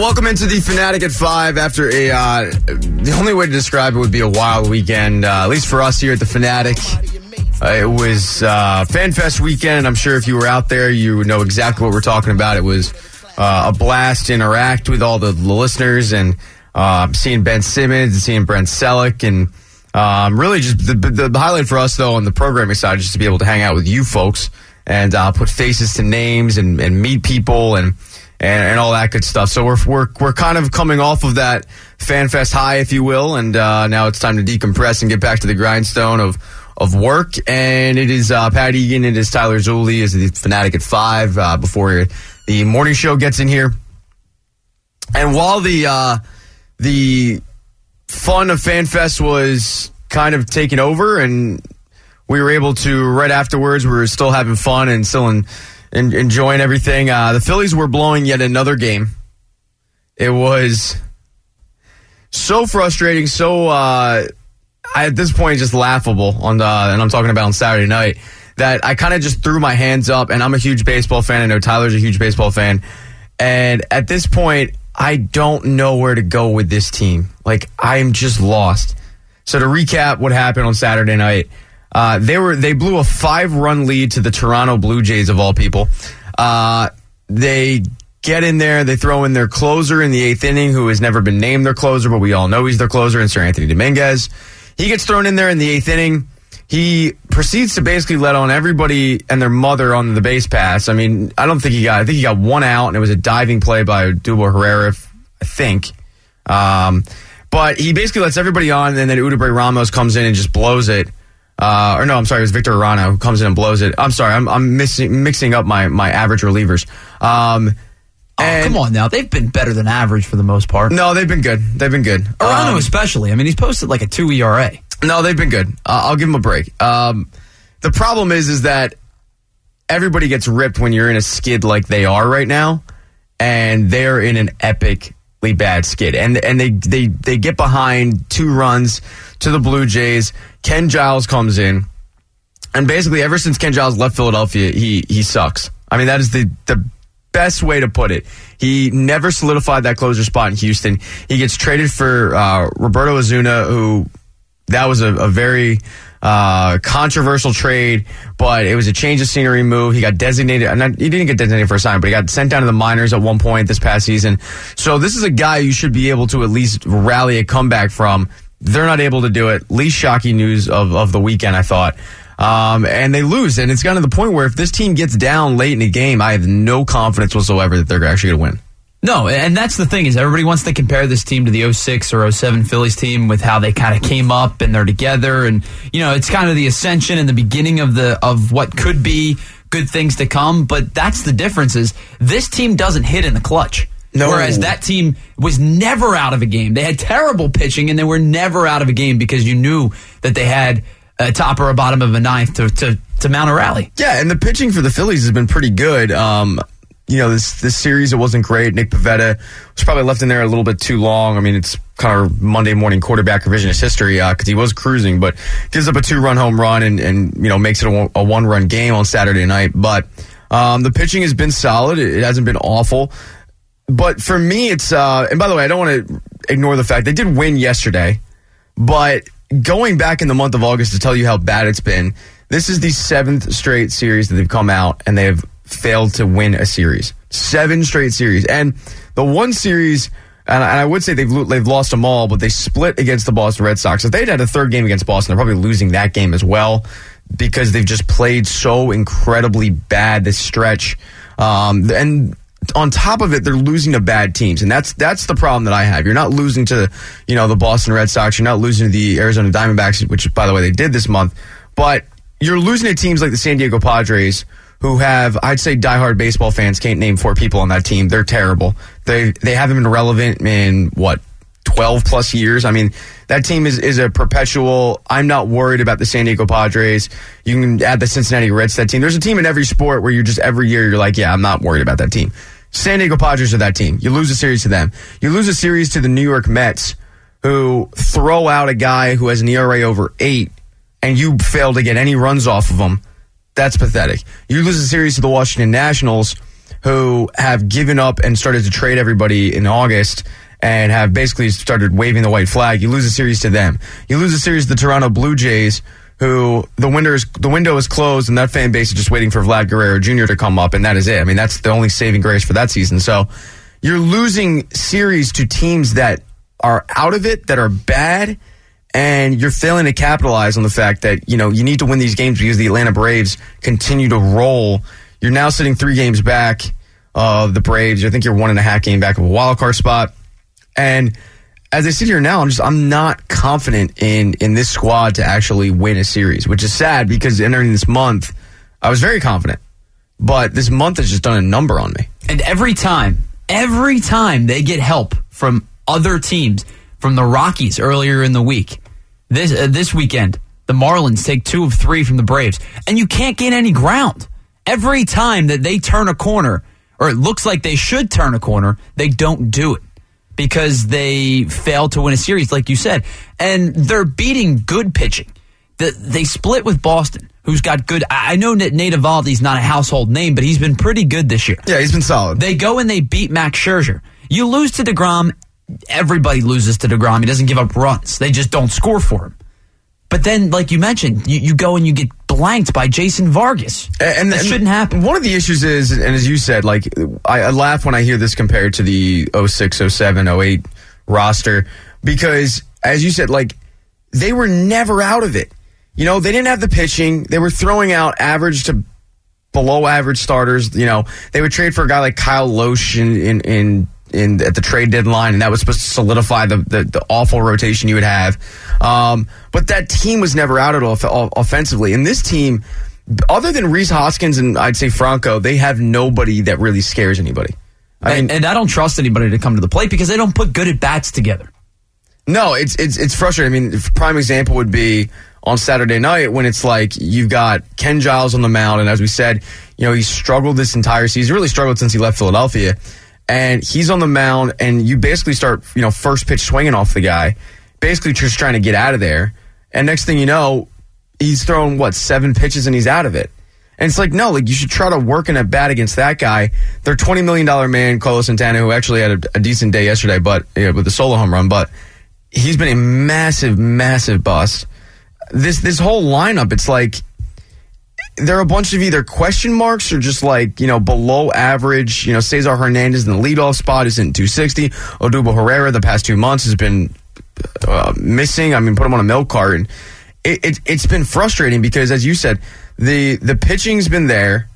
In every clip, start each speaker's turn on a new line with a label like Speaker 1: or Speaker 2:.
Speaker 1: Welcome into the Fanatic at five. After a, uh, the only way to describe it would be a wild weekend. Uh, at least for us here at the Fanatic, uh, it was uh, FanFest weekend. I'm sure if you were out there, you would know exactly what we're talking about. It was uh, a blast to interact with all the, listeners and uh, seeing Ben Simmons and seeing Brent Celek and. Um, really, just the, the, the highlight for us though on the programming side, just to be able to hang out with you folks and uh, put faces to names and, and meet people and, and and all that good stuff. So we're we're we're kind of coming off of that FanFest high, if you will, and uh, now it's time to decompress and get back to the grindstone of of work. And it is uh, Pat Egan, it is Tyler Zulli, is the fanatic at five uh, before the morning show gets in here. And while the uh, the fun of FanFest was kind of taken over, and we were able to right afterwards. We were still having fun and still in, in, enjoying everything. Uh, the Phillies were blowing yet another game. It was so frustrating, so uh, at this point just laughable. On the, and I'm talking about on Saturday night that I kind of just threw my hands up. And I'm a huge baseball fan. I know Tyler's a huge baseball fan, and at this point, I don't know where to go with this team. Like I'm just lost. So to recap what happened on Saturday night, uh, they were they blew a five run lead to the Toronto Blue Jays of all people. Uh, they get in there, they throw in their closer in the eighth inning, who has never been named their closer, but we all know he's their closer, and Seranthony Dominguez. He gets thrown in there in the eighth inning. He proceeds to basically let on everybody and their mother on the base pass. I mean, I don't think he got. I think he got one out, and it was a diving play by Odubel Herrera, I think. Um, but he basically lets everybody on, and then Edubray Ramos comes in and just blows it. Uh, or no, I'm sorry, it was Victor Arano who comes in and blows it. I'm sorry, I'm, I'm missing, mixing up my, my average relievers. Um,
Speaker 2: oh, come on now. They've been better than average for the most part.
Speaker 1: No, they've been good. They've been good.
Speaker 2: Arano um, especially. I mean, he's posted like a 2 ERA.
Speaker 1: No, they've been good. Uh, I'll give him a break. Um, the problem is, is that everybody gets ripped when you're in a skid like they are right now, and they're in an epically bad skid, and and they they they get behind two runs to the Blue Jays. Ken Giles comes in, and basically ever since Ken Giles left Philadelphia, he he sucks. I mean, that is the the best way to put it. He never solidified that closer spot in Houston. He gets traded for uh, Roberto Osuna, who that was a, a very uh, controversial trade, but it was a change of scenery move. He got designated, he didn't get designated for a sign, but he got sent down to the minors at one point this past season. So this is a guy you should be able to at least rally a comeback from. They're not able to do it. Least shocking news of, of the weekend, I thought. Um, and they lose. And it's gotten to the point where if this team gets down late in the game, I have no confidence whatsoever that they're actually going to win.
Speaker 2: No, and that's the thing is everybody wants to compare this team to the 06 or 07 Phillies team with how they kind of came up and they're together and you know it's kind of the ascension and the beginning of the of what could be good things to come but that's the difference is this team doesn't hit in the clutch. No. Whereas that team was never out of a game. They had terrible pitching and they were never out of a game because you knew that they had a top or a bottom of a ninth to, to, to mount a rally.
Speaker 1: Yeah, and the pitching for the Phillies has been pretty good. Um, you know, this this series it wasn't great. Nick Pivetta was probably left in there a little bit too long. I mean, it's kind of Monday morning quarterback revisionist history because uh, he was cruising, but gives up a two run home run and and you know makes it a, a one run game on Saturday night. But um, the pitching has been solid. It, it hasn't been awful. But for me, it's uh, and by the way, I don't want to ignore the fact they did win yesterday, but going back in the month of August to tell you how bad it's been. This is the seventh straight series that they've come out and they have failed to win a series. Seven straight series. And the one series, and I would say they've they've lost them all, but they split against the Boston Red Sox. If they'd had a third game against Boston, they're probably losing that game as well because they've just played so incredibly bad this stretch. Um, and on top of it, they're losing to bad teams, and that's that's the problem that I have. You're not losing to you know the Boston Red Sox. You're not losing to the Arizona Diamondbacks, which by the way they did this month, but you're losing to teams like the San Diego Padres who have, I'd say, diehard baseball fans can't name four people on that team. They're terrible. They they haven't been relevant in what twelve plus years. I mean, that team is is a perpetual. I'm not worried about the San Diego Padres. You can add the Cincinnati Reds to that team. There's a team in every sport where you're just every year you're like, yeah, I'm not worried about that team. San Diego Padres are that team. You lose a series to them. You lose a series to the New York Mets, who throw out a guy who has an ERA over eight, and you fail to get any runs off of them that's pathetic. You lose a series to the Washington Nationals, who have given up and started to trade everybody in August and have basically started waving the white flag. You lose a series to them. You lose a series to the Toronto Blue Jays, who the window is the window is closed, and that fan base is just waiting for Vlad Guerrero Jr. to come up, and that is it. I mean, that's the only saving grace for that season. So you're losing series to teams that are out of it, that are bad, and you're failing to capitalize on the fact that you know you need to win these games because the Atlanta Braves continue to roll. You're now sitting three games back of the Braves. I think you're one and a half game back of a wild card spot. And as I sit here now, I'm just I'm not confident in in this squad to actually win a series, which is sad because entering this month, I was very confident. But this month has just done a number on me.
Speaker 2: And every time, every time they get help from other teams, from the Rockies earlier in the week, this uh, this weekend, the Marlins take two of three from the Braves, and you can't gain any ground. Every time that they turn a corner, or it looks like they should turn a corner, they don't do it because they fail to win a series, like you said. And they're beating good pitching. The, they split with Boston, who's got good. I know that Nate Eovaldi's not a household name, but he's been pretty good this year.
Speaker 1: Yeah, he's been solid.
Speaker 2: They go and they beat Max Scherzer. You lose to DeGrom, everybody loses to DeGrom. He doesn't give up runs. They just don't score for him. But then, like you mentioned, you, you go and you get blanked by Jason Vargas. And, that and shouldn't happen.
Speaker 1: One of the issues is, and as you said, like I, I laugh when I hear this compared to the 06, 07, 08 roster because, as you said, like they were never out of it. You know, they didn't have the pitching. They were throwing out average to below average starters. You know, they would trade for a guy like Kyle Lohse in, in, in in at the trade deadline, and that was supposed to solidify the, the, the awful rotation you would have. Um, but that team was never out at all offensively. And this team, other than Rhys Hoskins and I'd say Franco, they have nobody that really scares anybody.
Speaker 2: I mean, and I don't trust anybody to come to the plate because they don't put good at bats together.
Speaker 1: No, it's it's it's frustrating. I mean, prime example would be on Saturday night when it's like you've got Ken Giles on the mound, and as we said, you know he struggled this entire season. He's really struggled since he left Philadelphia and he's on the mound, and you basically start, you know, first pitch swinging off the guy, basically just trying to get out of there. And next thing you know, he's throwing what seven pitches and he's out of it. And it's like, no, like you should try to work in a bat against that guy. Their twenty million dollar man, Carlos Santana, who actually had a, a decent day yesterday, but know, with the solo home run, but he's been a massive, massive bust. This this whole lineup, it's like there are a bunch of either question marks or just like, you know, below average. You know, Cesar Hernandez in the leadoff spot is in 260. Odubel Herrera the past two months has been uh, missing. I mean, put him on a milk carton. It, it, it's been frustrating because, as you said, the, the pitching's been there.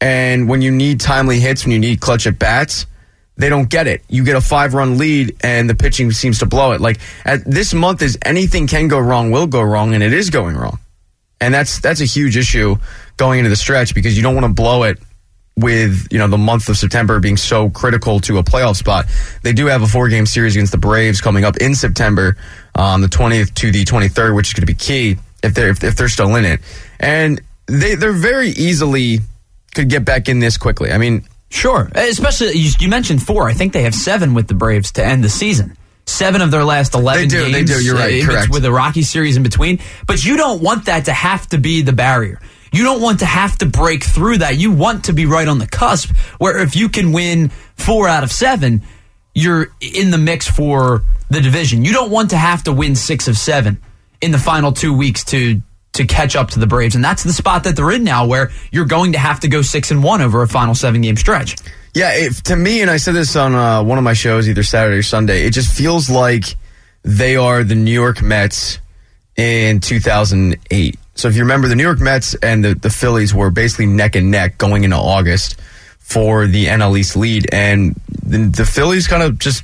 Speaker 1: And when you need timely hits, when you need clutch at bats, they don't get it. You get a five run lead and the pitching seems to blow it. Like at this month is anything can go wrong, will go wrong, and it is going wrong. And that's that's a huge issue going into the stretch because you don't want to blow it with you know the month of September being so critical to a playoff spot. They do have a four game series against the Braves coming up in September, um, the 20th to the 23rd, which is going to be key if they're if, if they're still in it. And they they're very easily could get back in this quickly. I mean,
Speaker 2: sure, especially you mentioned four. I think they have seven with the Braves to end the season seven of their last 11
Speaker 1: they do,
Speaker 2: games.
Speaker 1: They do, you're right, uh, correct.
Speaker 2: With the Rocky series in between. But you don't want that to have to be the barrier. You don't want to have to break through that. You want to be right on the cusp where if you can win four out of seven, you're in the mix for the division. You don't want to have to win six of seven in the final two weeks to to catch up to the Braves. And that's the spot that they're in now where you're going to have to go six and one over a final seven game stretch.
Speaker 1: Yeah, to me, and I said this on uh, one of my shows, either Saturday or Sunday, it just feels like they are the New York Mets in 2008. So if you remember, the New York Mets and the, the Phillies were basically neck and neck going into August for the NL East lead, and the, the Phillies kind of just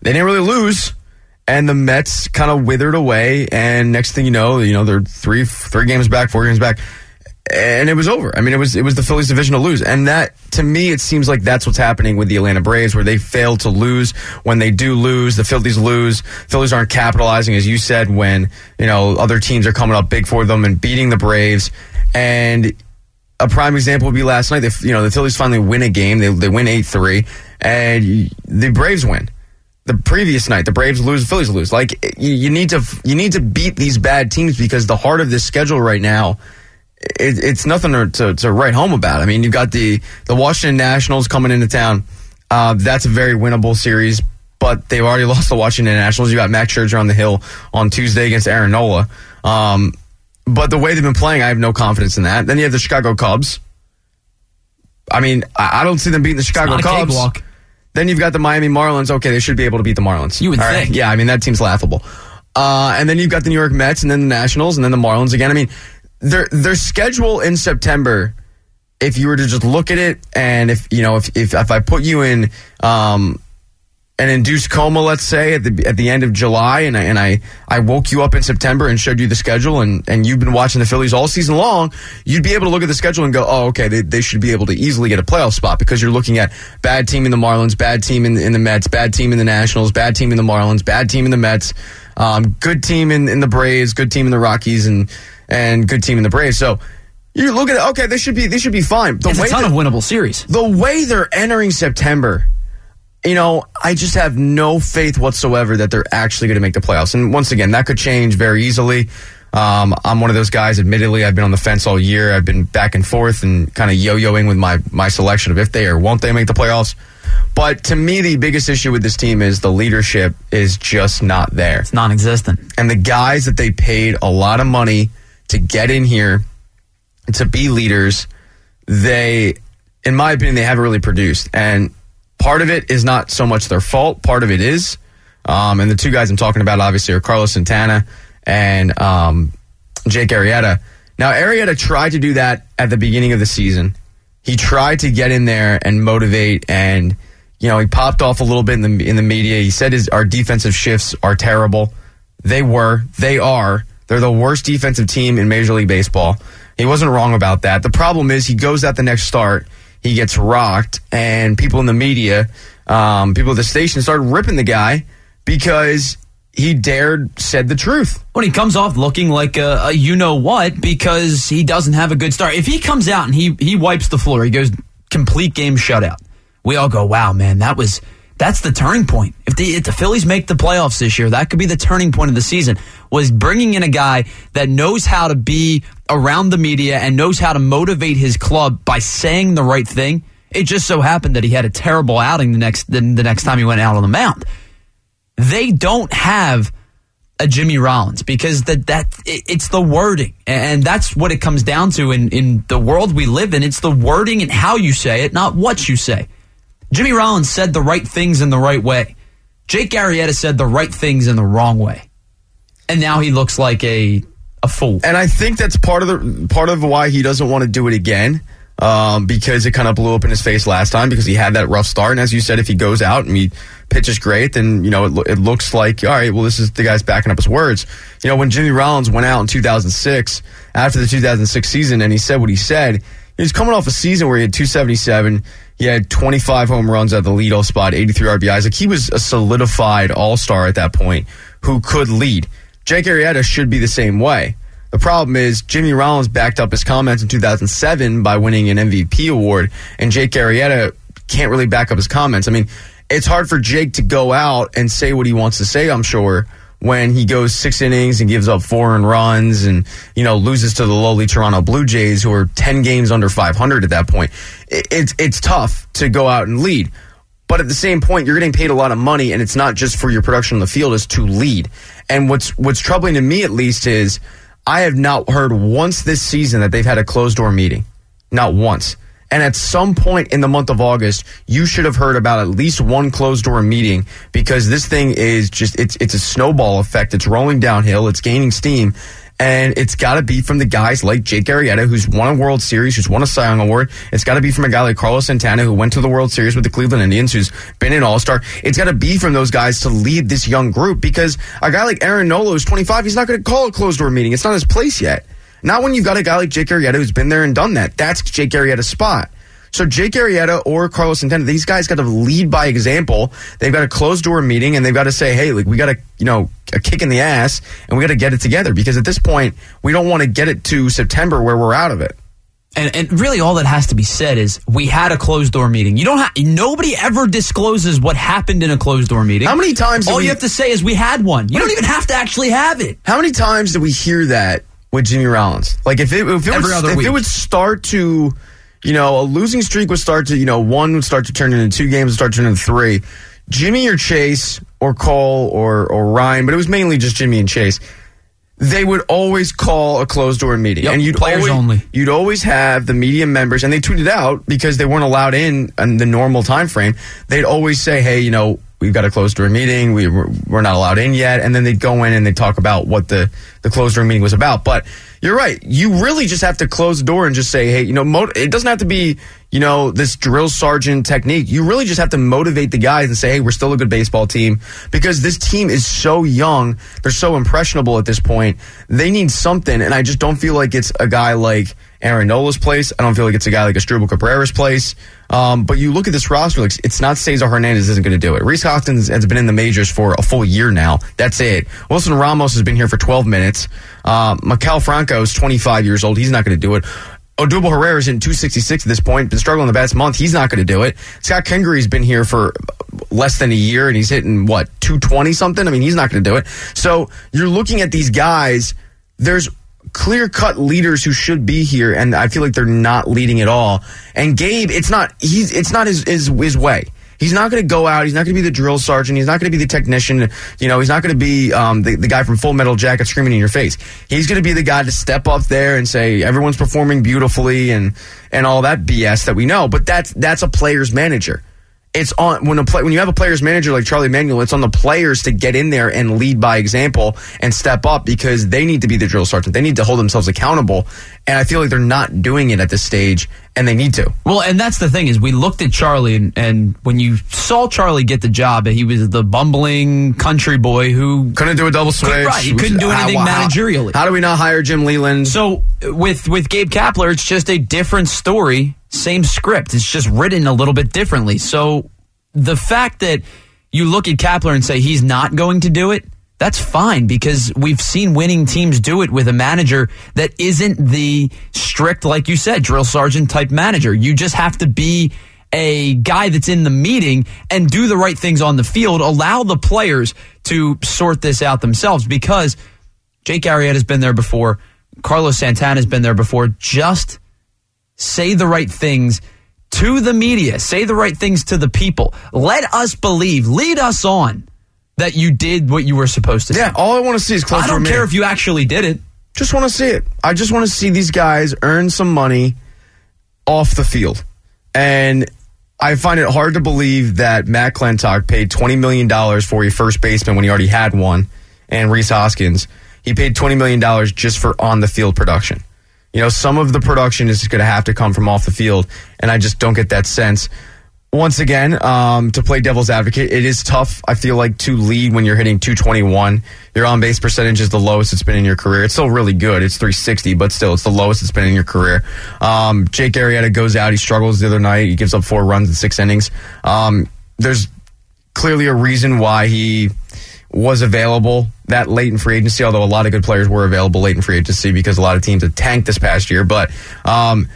Speaker 1: they didn't really lose, and the Mets kind of withered away, and next thing you know, you know they're three three games back, four games back and it was over. I mean, it was it was the Phillies' division to lose, and that to me, it seems like that's what's happening with the Atlanta Braves, where they fail to lose. When they do lose, the Phillies lose. Phillies aren't capitalizing, as you said, when you know other teams are coming up big for them and beating the Braves. And a prime example would be last night. They, you know, the Phillies finally win a game. They they win eight three, and the Braves win. The previous night, the Braves lose, the Phillies lose. Like you, you need to you need to beat these bad teams because the heart of this schedule right now it, it's nothing to, to, to, write home about. I mean, you've got the, the Washington Nationals coming into town. Uh, that's a very winnable series, but they've already lost the Washington Nationals. You got Max Scherzer on the hill on Tuesday against Aaron Nola. Um, but the way they've been playing, I have no confidence in that. Then you have the Chicago Cubs. I mean, I, I don't see them beating the Chicago Cubs. Then you've got the Miami Marlins. Okay, they should be able to beat the Marlins.
Speaker 2: You would All think.
Speaker 1: Right? Yeah, I mean, that team's laughable. Uh, and then you've got the New York Mets and then the Nationals and then the Marlins again. I mean, their their schedule in September. If you were to just look at it, and if you know, if if, if I put you in um, an induced coma, let's say at the at the end of July, and I and I, I woke you up in September and showed you the schedule, and, and you've been watching the Phillies all season long, you'd be able to look at the schedule and go, oh, okay, they, they should be able to easily get a playoff spot because you're looking at bad team in the Marlins, bad team in, in the Mets, bad team in the Nationals, bad team in the Marlins, bad team in the Mets, um, good team in, in the Braves, good team in the Rockies, and and good team in the Braves. So you look at it, okay, they should be they should be fine.
Speaker 2: The it's way a ton that, of winnable series.
Speaker 1: The way they're entering September you know, I just have no faith whatsoever that they're actually going to make the playoffs. And once again, that could change very easily. Um, I'm one of those guys. Admittedly, I've been on the fence all year. I've been back and forth and kind of yo-yoing with my my selection of if they or won't they make the playoffs. But to me, the biggest issue with this team is the leadership is just not there.
Speaker 2: It's non-existent.
Speaker 1: And the guys that they paid a lot of money to get in here to be leaders, they, in my opinion, they haven't really produced. And Part of it is not so much their fault. Part of it is. Um, and the two guys I'm talking about obviously are Carlos Santana and um, Jake Arrieta. Now, Arrieta tried to do that at the beginning of the season. He tried to get in there and motivate, and you know he popped off a little bit in the in the media. He said his our defensive shifts are terrible. They were, they are. They're the worst defensive team in Major League Baseball. He wasn't wrong about that. The problem is he goes at the next start he gets rocked, and people in the media, um, people at the station started ripping the guy because he dared said the truth.
Speaker 2: When he comes off looking like a, a, you know what because he doesn't have a good start. If he comes out and he he wipes the floor, he goes complete game shutout. We all go, wow, man, that was that's the turning point. If the, if the Phillies make the playoffs this year, that could be the turning point of the season. Was bringing in a guy that knows how to be around the media and knows how to motivate his club by saying the right thing. It just so happened that he had a terrible outing the next the, the next time he went out on the mound. They don't have a Jimmy Rollins because that that it's the wording and that's what it comes down to in in the world we live in. It's the wording and how you say it, not what you say. Jimmy Rollins said the right things in the right way. Jake Arrieta said the right things in the wrong way. And now he looks like a a fool.
Speaker 1: And I think that's part of the part of why he doesn't want to do it again. Um, because it kind of blew up in his face last time because he had that rough start. And as you said, if he goes out and he pitches great, then, you know, it, it looks like, all right, well, this is the guy's backing up his words. You know, when Jimmy Rollins went out in 2006, after the 2006 season, and he said what he said, he was coming off a season where he had 277. He had 25 home runs at the leadoff spot, 83 RBIs. Like he was a solidified all star at that point who could lead. Jake Arrieta should be the same way. The problem is Jimmy Rollins backed up his comments in 2007 by winning an MVP award, and Jake Arrieta can't really back up his comments. I mean, it's hard for Jake to go out and say what he wants to say, I'm sure, when he goes six innings and gives up four and runs and, you know, loses to the lowly Toronto Blue Jays, who are 10 games under 500 at that point. It's, it's tough to go out and lead. But at the same point, you're getting paid a lot of money, and it's not just for your production on the field; it's to lead. And what's what's troubling to me, at least, is I have not heard once this season that they've had a closed door meeting, not once. And at some point in the month of August, you should have heard about at least one closed door meeting because this thing is just it's it's a snowball effect. It's rolling downhill. It's gaining steam. And it's got to be from the guys like Jake Arrieta, who's won a World Series, who's won a Cy Young Award. It's got to be from a guy like Carlos Santana, who went to the World Series with the Cleveland Indians, who's been an All Star. It's got to be from those guys to lead this young group because a guy like Aaron Nola, is 25, he's not going to call a closed door meeting. It's not his place yet. Not when you've got a guy like Jake Arrieta who's been there and done that. That's Jake Arrieta's spot. So Jake Arrieta or Carlos Santana, these guys got to lead by example. They've got a closed door meeting and they've got to say, hey, like we got to, you know, a kick in the ass and we got to get it together because at this point we don't want to get it to September where we're out of it.
Speaker 2: And, and, really, all that has to be said is we had a closed door meeting. You don't have nobody ever discloses what happened in a closed door meeting.
Speaker 1: How many times?
Speaker 2: All
Speaker 1: we,
Speaker 2: you have to say is we had one. You don't even have to actually have it.
Speaker 1: How many times do we hear that with Jimmy Rollins. Like if it if it,
Speaker 2: Every
Speaker 1: would,
Speaker 2: other
Speaker 1: if
Speaker 2: week.
Speaker 1: it would start to, you know, a losing streak would start to, you know, one would start to turn into two games, would start to turn into three. Jimmy or Chase or Cole or or Ryan, but it was mainly just Jimmy and Chase. They would always call a closed door meeting,
Speaker 2: Yep,
Speaker 1: and you'd
Speaker 2: players
Speaker 1: always,
Speaker 2: only.
Speaker 1: You'd always have the media members, and they tweeted out because they weren't allowed in in the normal time frame. They'd always say, "Hey, you know, we've got a closed door meeting. We we're, we're not allowed in yet." And then they'd go in and they'd talk about what the the closed door meeting was about. But you're right. You really just have to close the door and just say, "Hey, you know, mo- it doesn't have to be." You know, this drill sergeant technique, you really just have to motivate the guys and say, hey, we're still a good baseball team because this team is so young. They're so impressionable at this point. They need something. And I just don't feel like it's a guy like Aaron Nola's place. I don't feel like it's a guy like Asdrubal Cabrera's place. Um, but you look at this roster, like it's not Cesar Hernandez isn't going to do it. Rhys Hoskins has been in the majors for a full year now. That's it. Wilson Ramos has been here for 12 minutes. Uh, Maikel Franco is 25 years old. He's not going to do it. Odubel Herrera's in 266 at this point, been struggling the past month. He's not going to do it. Scott Kingery's been here for less than a year and he's hitting what 220 something. I mean, he's not going to do it. So you're looking at these guys. There's clear cut leaders who should be here, and I feel like they're not leading at all. And Gabe, it's not he's it's not his his, his way. He's not going to go out. He's not going to be the drill sergeant. He's not going to be the technician. You know, he's not going to be um, the, the guy from Full Metal Jacket screaming in your face. He's going to be the guy to step up there and say everyone's performing beautifully and and all that BS that we know. But that's that's a player's manager. It's on when a play, when you have a player's manager like Charlie Manuel, it's on the players to get in there and lead by example and step up because they need to be the drill sergeant. They need to hold themselves accountable, and I feel like they're not doing it at this stage, and they need to.
Speaker 2: Well, and that's the thing is we looked at Charlie, and, and when you saw Charlie get the job, he was the bumbling country boy who
Speaker 1: Couldn't do a double switch.
Speaker 2: right, he couldn't do anything managerially.
Speaker 1: How, do we not hire Jim Leyland?
Speaker 2: So with with Gabe Kapler, it's just a different story, same script. It's just written a little bit differently. So the fact that you look at Kapler and say he's not going to do it, that's fine because we've seen winning teams do it with a manager that isn't the strict, like you said, drill sergeant type manager. You just have to be a guy that's in the meeting and do the right things on the field. Allow the players to sort this out themselves because Jake Arrieta's been there before. Carlos Santana's been there before. Just say the right things to the media. Say the right things to the people. Let us believe. Lead us on that you did what you were supposed to
Speaker 1: yeah,
Speaker 2: do.
Speaker 1: all I want to see is close.
Speaker 2: I don't care if you actually did it.
Speaker 1: just want to see it. I just want to see these guys earn some money off the field. And I find it hard to believe that Matt Klentak paid $20 million for a first baseman when he already had one, and Rhys Hoskins. He paid $20 million just for on the field production. You know, some of the production is going to have to come from off the field, and I just don't get that sense. Once again, um, to play devil's advocate, it is tough. I feel like to lead when you're hitting 221. Your on base percentage is the lowest it's been in your career. It's still really good. It's 360, but still, it's the lowest it's been in your career. Um, Jake Arrieta goes out. He struggles the other night. He gives up four runs in six innings. Um, there's clearly a reason why he was available that late in free agency, although a lot of good players were available late in free agency because a lot of teams have tanked this past year. But um,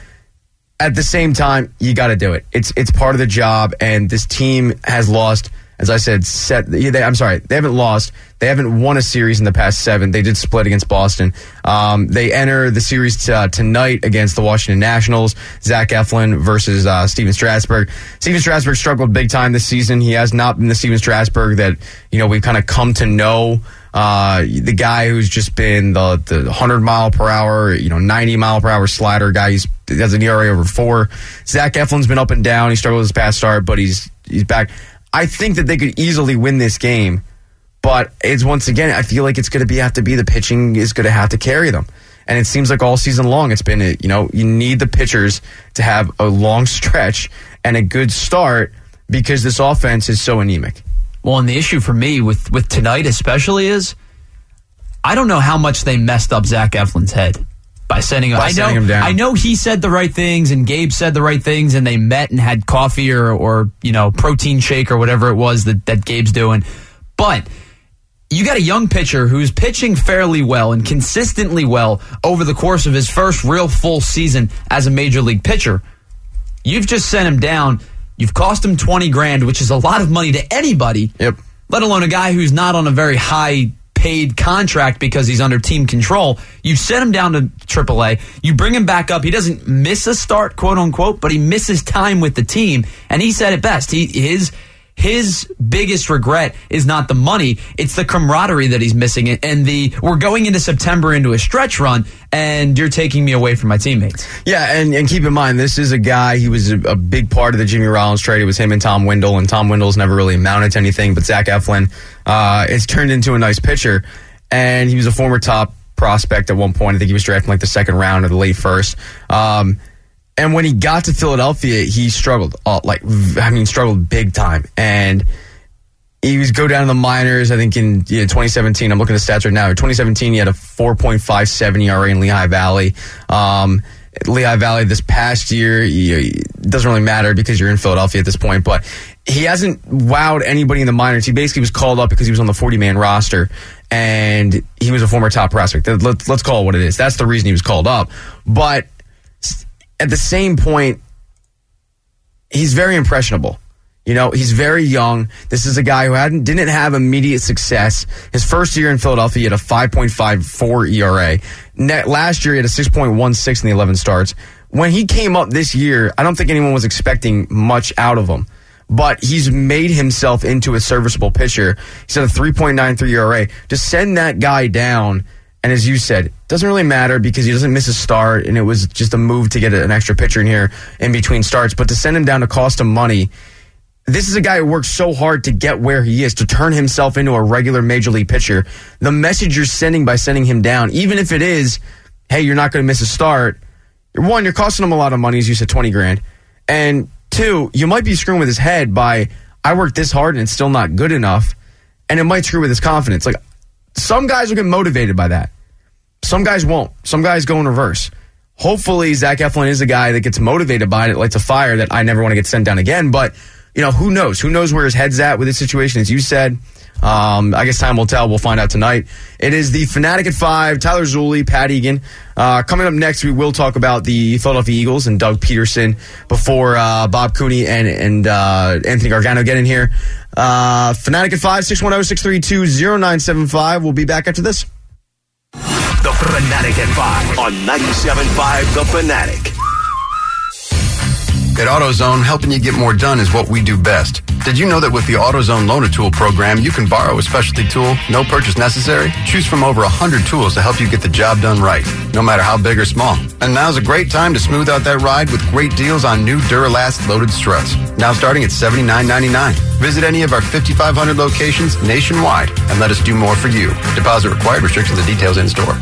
Speaker 1: at the same time, you got to do it. It's it's part of the job, and this team has lost. As I said, set. They, I'm sorry, they haven't lost. They haven't won a series in the past seven. They did split against Boston. Um, they enter the series t- uh, tonight against the Washington Nationals. Zach Eflin versus uh, Stephen Strasburg. Stephen Strasburg struggled big time this season. He has not been the Stephen Strasburg that you know we've kind of come to know. Uh, the guy who's just been the, the 100 mile per hour, you know, 90 mile per hour slider guy. He's has an ERA over four. Zach Eflin's been up and down. He struggled with his past start, but he's he's back. I think that they could easily win this game, but it's once again, I feel like it's going to be have to be the pitching is going to have to carry them. And it seems like all season long, it's been, you know, you need the pitchers to have a long stretch and a good start because this offense is so anemic.
Speaker 2: Well, and the issue for me with, with tonight especially is I don't know how much they messed up Zach Eflin's head by sending,
Speaker 1: By
Speaker 2: I know,
Speaker 1: him down.
Speaker 2: I know he said the right things and Gabe said the right things and they met and had coffee or, or you know, protein shake or whatever it was that, that Gabe's doing. But you got a young pitcher who's pitching fairly well and consistently well over the course of his first real full season as a major league pitcher. You've just sent him down. You've cost him 20 grand, which is a lot of money to anybody.
Speaker 1: Yep.
Speaker 2: Let alone a guy who's not on a very high paid contract because he's under team control. You send him down to AAA. You bring him back up. He doesn't miss a start, quote unquote, but he misses time with the team. And he said it best. He his his biggest regret is not the money it's the camaraderie that he's missing and the we're going into september into a stretch run and you're taking me away from my teammates.
Speaker 1: Yeah and, and keep in mind this is a guy he was a, a, big part of the jimmy rollins trade. It was him and tom windle and tom windle's never really amounted to anything but zach eflin uh, turned into a nice pitcher. And he was a former top prospect at one point. I think he was drafted like the second round or the late first. Um, and when he got to Philadelphia, he struggled, uh, like I mean, struggled big time. And he was go down to the minors. I think in you know, 2017, I'm looking at the stats right now. In 2017, he had a 4.57 ERA in Lehigh Valley. Um, Lehigh Valley this past year, doesn't really matter because you're in Philadelphia at this point, but he hasn't wowed anybody in the minors. He basically was called up because he was on the 40 man roster and he was a former top prospect. Let's, let's call it what it is. That's the reason he was called up. But at the same point, he's very impressionable. You know, he's very young. This is a guy who hadn't didn't have immediate success. His first year in Philadelphia, he had a 5.54 ERA. Net, last year, he had a 6.16 in the 11 starts. When he came up this year, I don't think anyone was expecting much out of him. But he's made himself into a serviceable pitcher. He's at a 3.93 ERA. To send that guy down and as you said, doesn't really matter because he doesn't miss a start, and it was just a move to get an extra pitcher in here in between starts. But to send him down to cost him money, this is a guy who worked so hard to get where he is, to turn himself into a regular major league pitcher. The message you're sending by sending him down, even if it is, hey, you're not going to miss a start, one, you're costing him a lot of money, as you said, 20 grand. And two, you might be screwing with his head by, I worked this hard and it's still not good enough. And it might screw with his confidence. Like, some guys will get motivated by that. Some guys won't. Some guys go in reverse. Hopefully, Zach Eflin is a guy that gets motivated by it, lights a fire that I never want to get sent down again. But, you know, who knows? Who knows where his head's at with this situation? As you said, um, I guess time will tell. We'll find out tonight. It is the Fanatic at 5, Tyler Zulli, Pat Egan. Uh, coming up next, we will talk about the Philadelphia Eagles and Doug Pederson before uh, Bob Cooney and, and uh, Anthony Gargano get in here. Uh, Fanatic at 5, 610 632 0975. We'll be back after this.
Speaker 3: The Fanatic at 5 on 97.5 The Fanatic.
Speaker 4: At AutoZone, helping you get more done is what we do best. Did you know that with the AutoZone Loaner Tool program, you can borrow a specialty tool, no purchase necessary? Choose from over 100 tools to help you get the job done right, no matter how big or small. And now's a great time to smooth out that ride with great deals on new Duralast loaded struts. Now starting at $79.99. Visit any of our 5,500 locations nationwide and let us do more for you. Deposit required. Restrictions and details in store.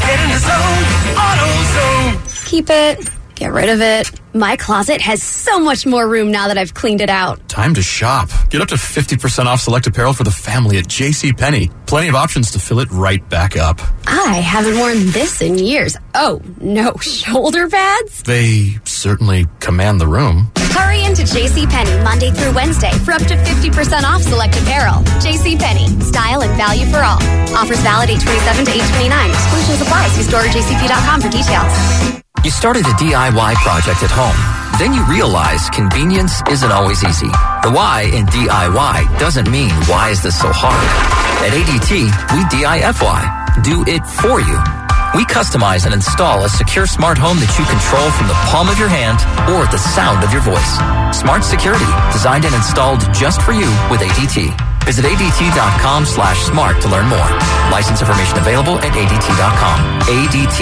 Speaker 5: Get in the zone. AutoZone.
Speaker 6: Keep it. Get rid of it. My closet has so much more room now that I've cleaned it out.
Speaker 7: Time to shop. Get up to 50% off select apparel for the family at JCPenney. Plenty of options to fill it right back up.
Speaker 6: I haven't worn this in years. Oh, no, shoulder pads?
Speaker 7: They certainly command the room.
Speaker 6: Hurry into JCPenney Monday through Wednesday for up to 50% off select apparel. JCPenney, style and value for all. Offers valid 827 to 829. Exclusions apply. See store or jcp.com for details.
Speaker 8: You started a DIY project at home. Then you realize convenience isn't always easy. The why in DIY doesn't mean why is this so hard. At ADT, we DIFY. Do it for you. We customize and install a secure smart home that you control from the palm of your hand or the sound of your voice. Smart security, designed and installed just for you with ADT. Visit ADT.com slash smart to learn more. License information available at ADT.com. ADT.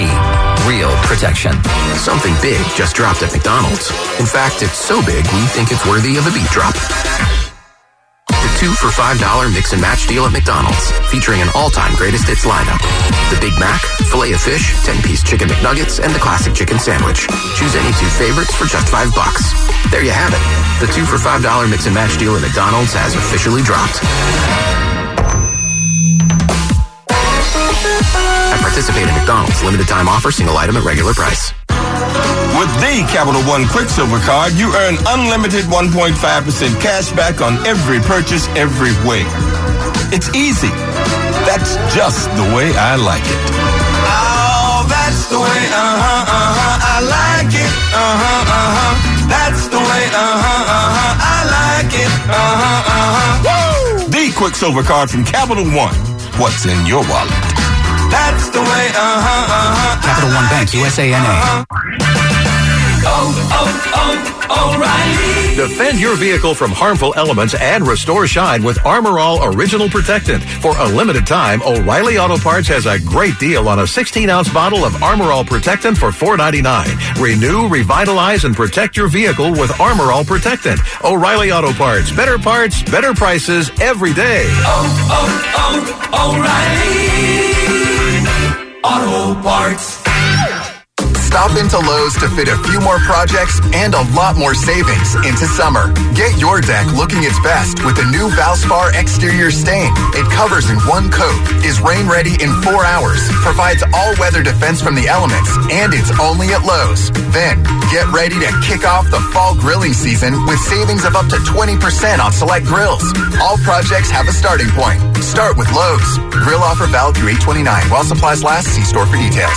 Speaker 8: Real protection.
Speaker 9: Something big just dropped at McDonald's. In fact, it's so big we think it's worthy of a beat drop. Two for $5 mix and match deal at McDonald's, featuring an all-time greatest hits lineup. The Big Mac, filet of fish, 10-piece chicken McNuggets, and the classic chicken sandwich. Choose any two favorites for just five bucks. There you have it. The two for $5 mix and match deal at McDonald's has officially dropped. At participating McDonald's, limited time offer, single item at regular price.
Speaker 10: With the Capital One Quicksilver card, you earn unlimited 1.5% cash back on every purchase everywhere. It's easy. That's just the way I like it. Oh, that's the way, uh-huh, uh-huh, I like it. Uh-huh, uh-huh. That's the way, uh-huh, uh-huh, I like it. Uh-huh, uh-huh. Woo! The Quicksilver card from Capital One. What's in your wallet?
Speaker 5: That's the way, uh huh, uh huh.
Speaker 11: Capital One Bank, USANA.
Speaker 5: Oh, oh, oh, O'Reilly.
Speaker 12: Defend your vehicle from harmful elements and restore shine with Armor All Original Protectant. For a limited time, O'Reilly Auto Parts has a great deal on a 16 ounce bottle of Armor All Protectant for $4.99. Renew, revitalize, and protect your vehicle with Armor All Protectant. O'Reilly Auto Parts. Better parts, better prices every day.
Speaker 5: Oh, oh, oh, O'Reilly. Auto Parts.
Speaker 13: Stop into Lowe's to fit a few more projects and a lot more savings into summer. Get your deck looking its best with the new Valspar exterior stain. It covers in one coat, is rain ready in four hours, provides all weather defense from the elements, and it's only at Lowe's. Then, get ready to kick off the fall grilling season with savings of up to 20% on select grills. All projects have a starting point. Start with Lowe's. Grill offer valid through 829. While supplies last, see store for details.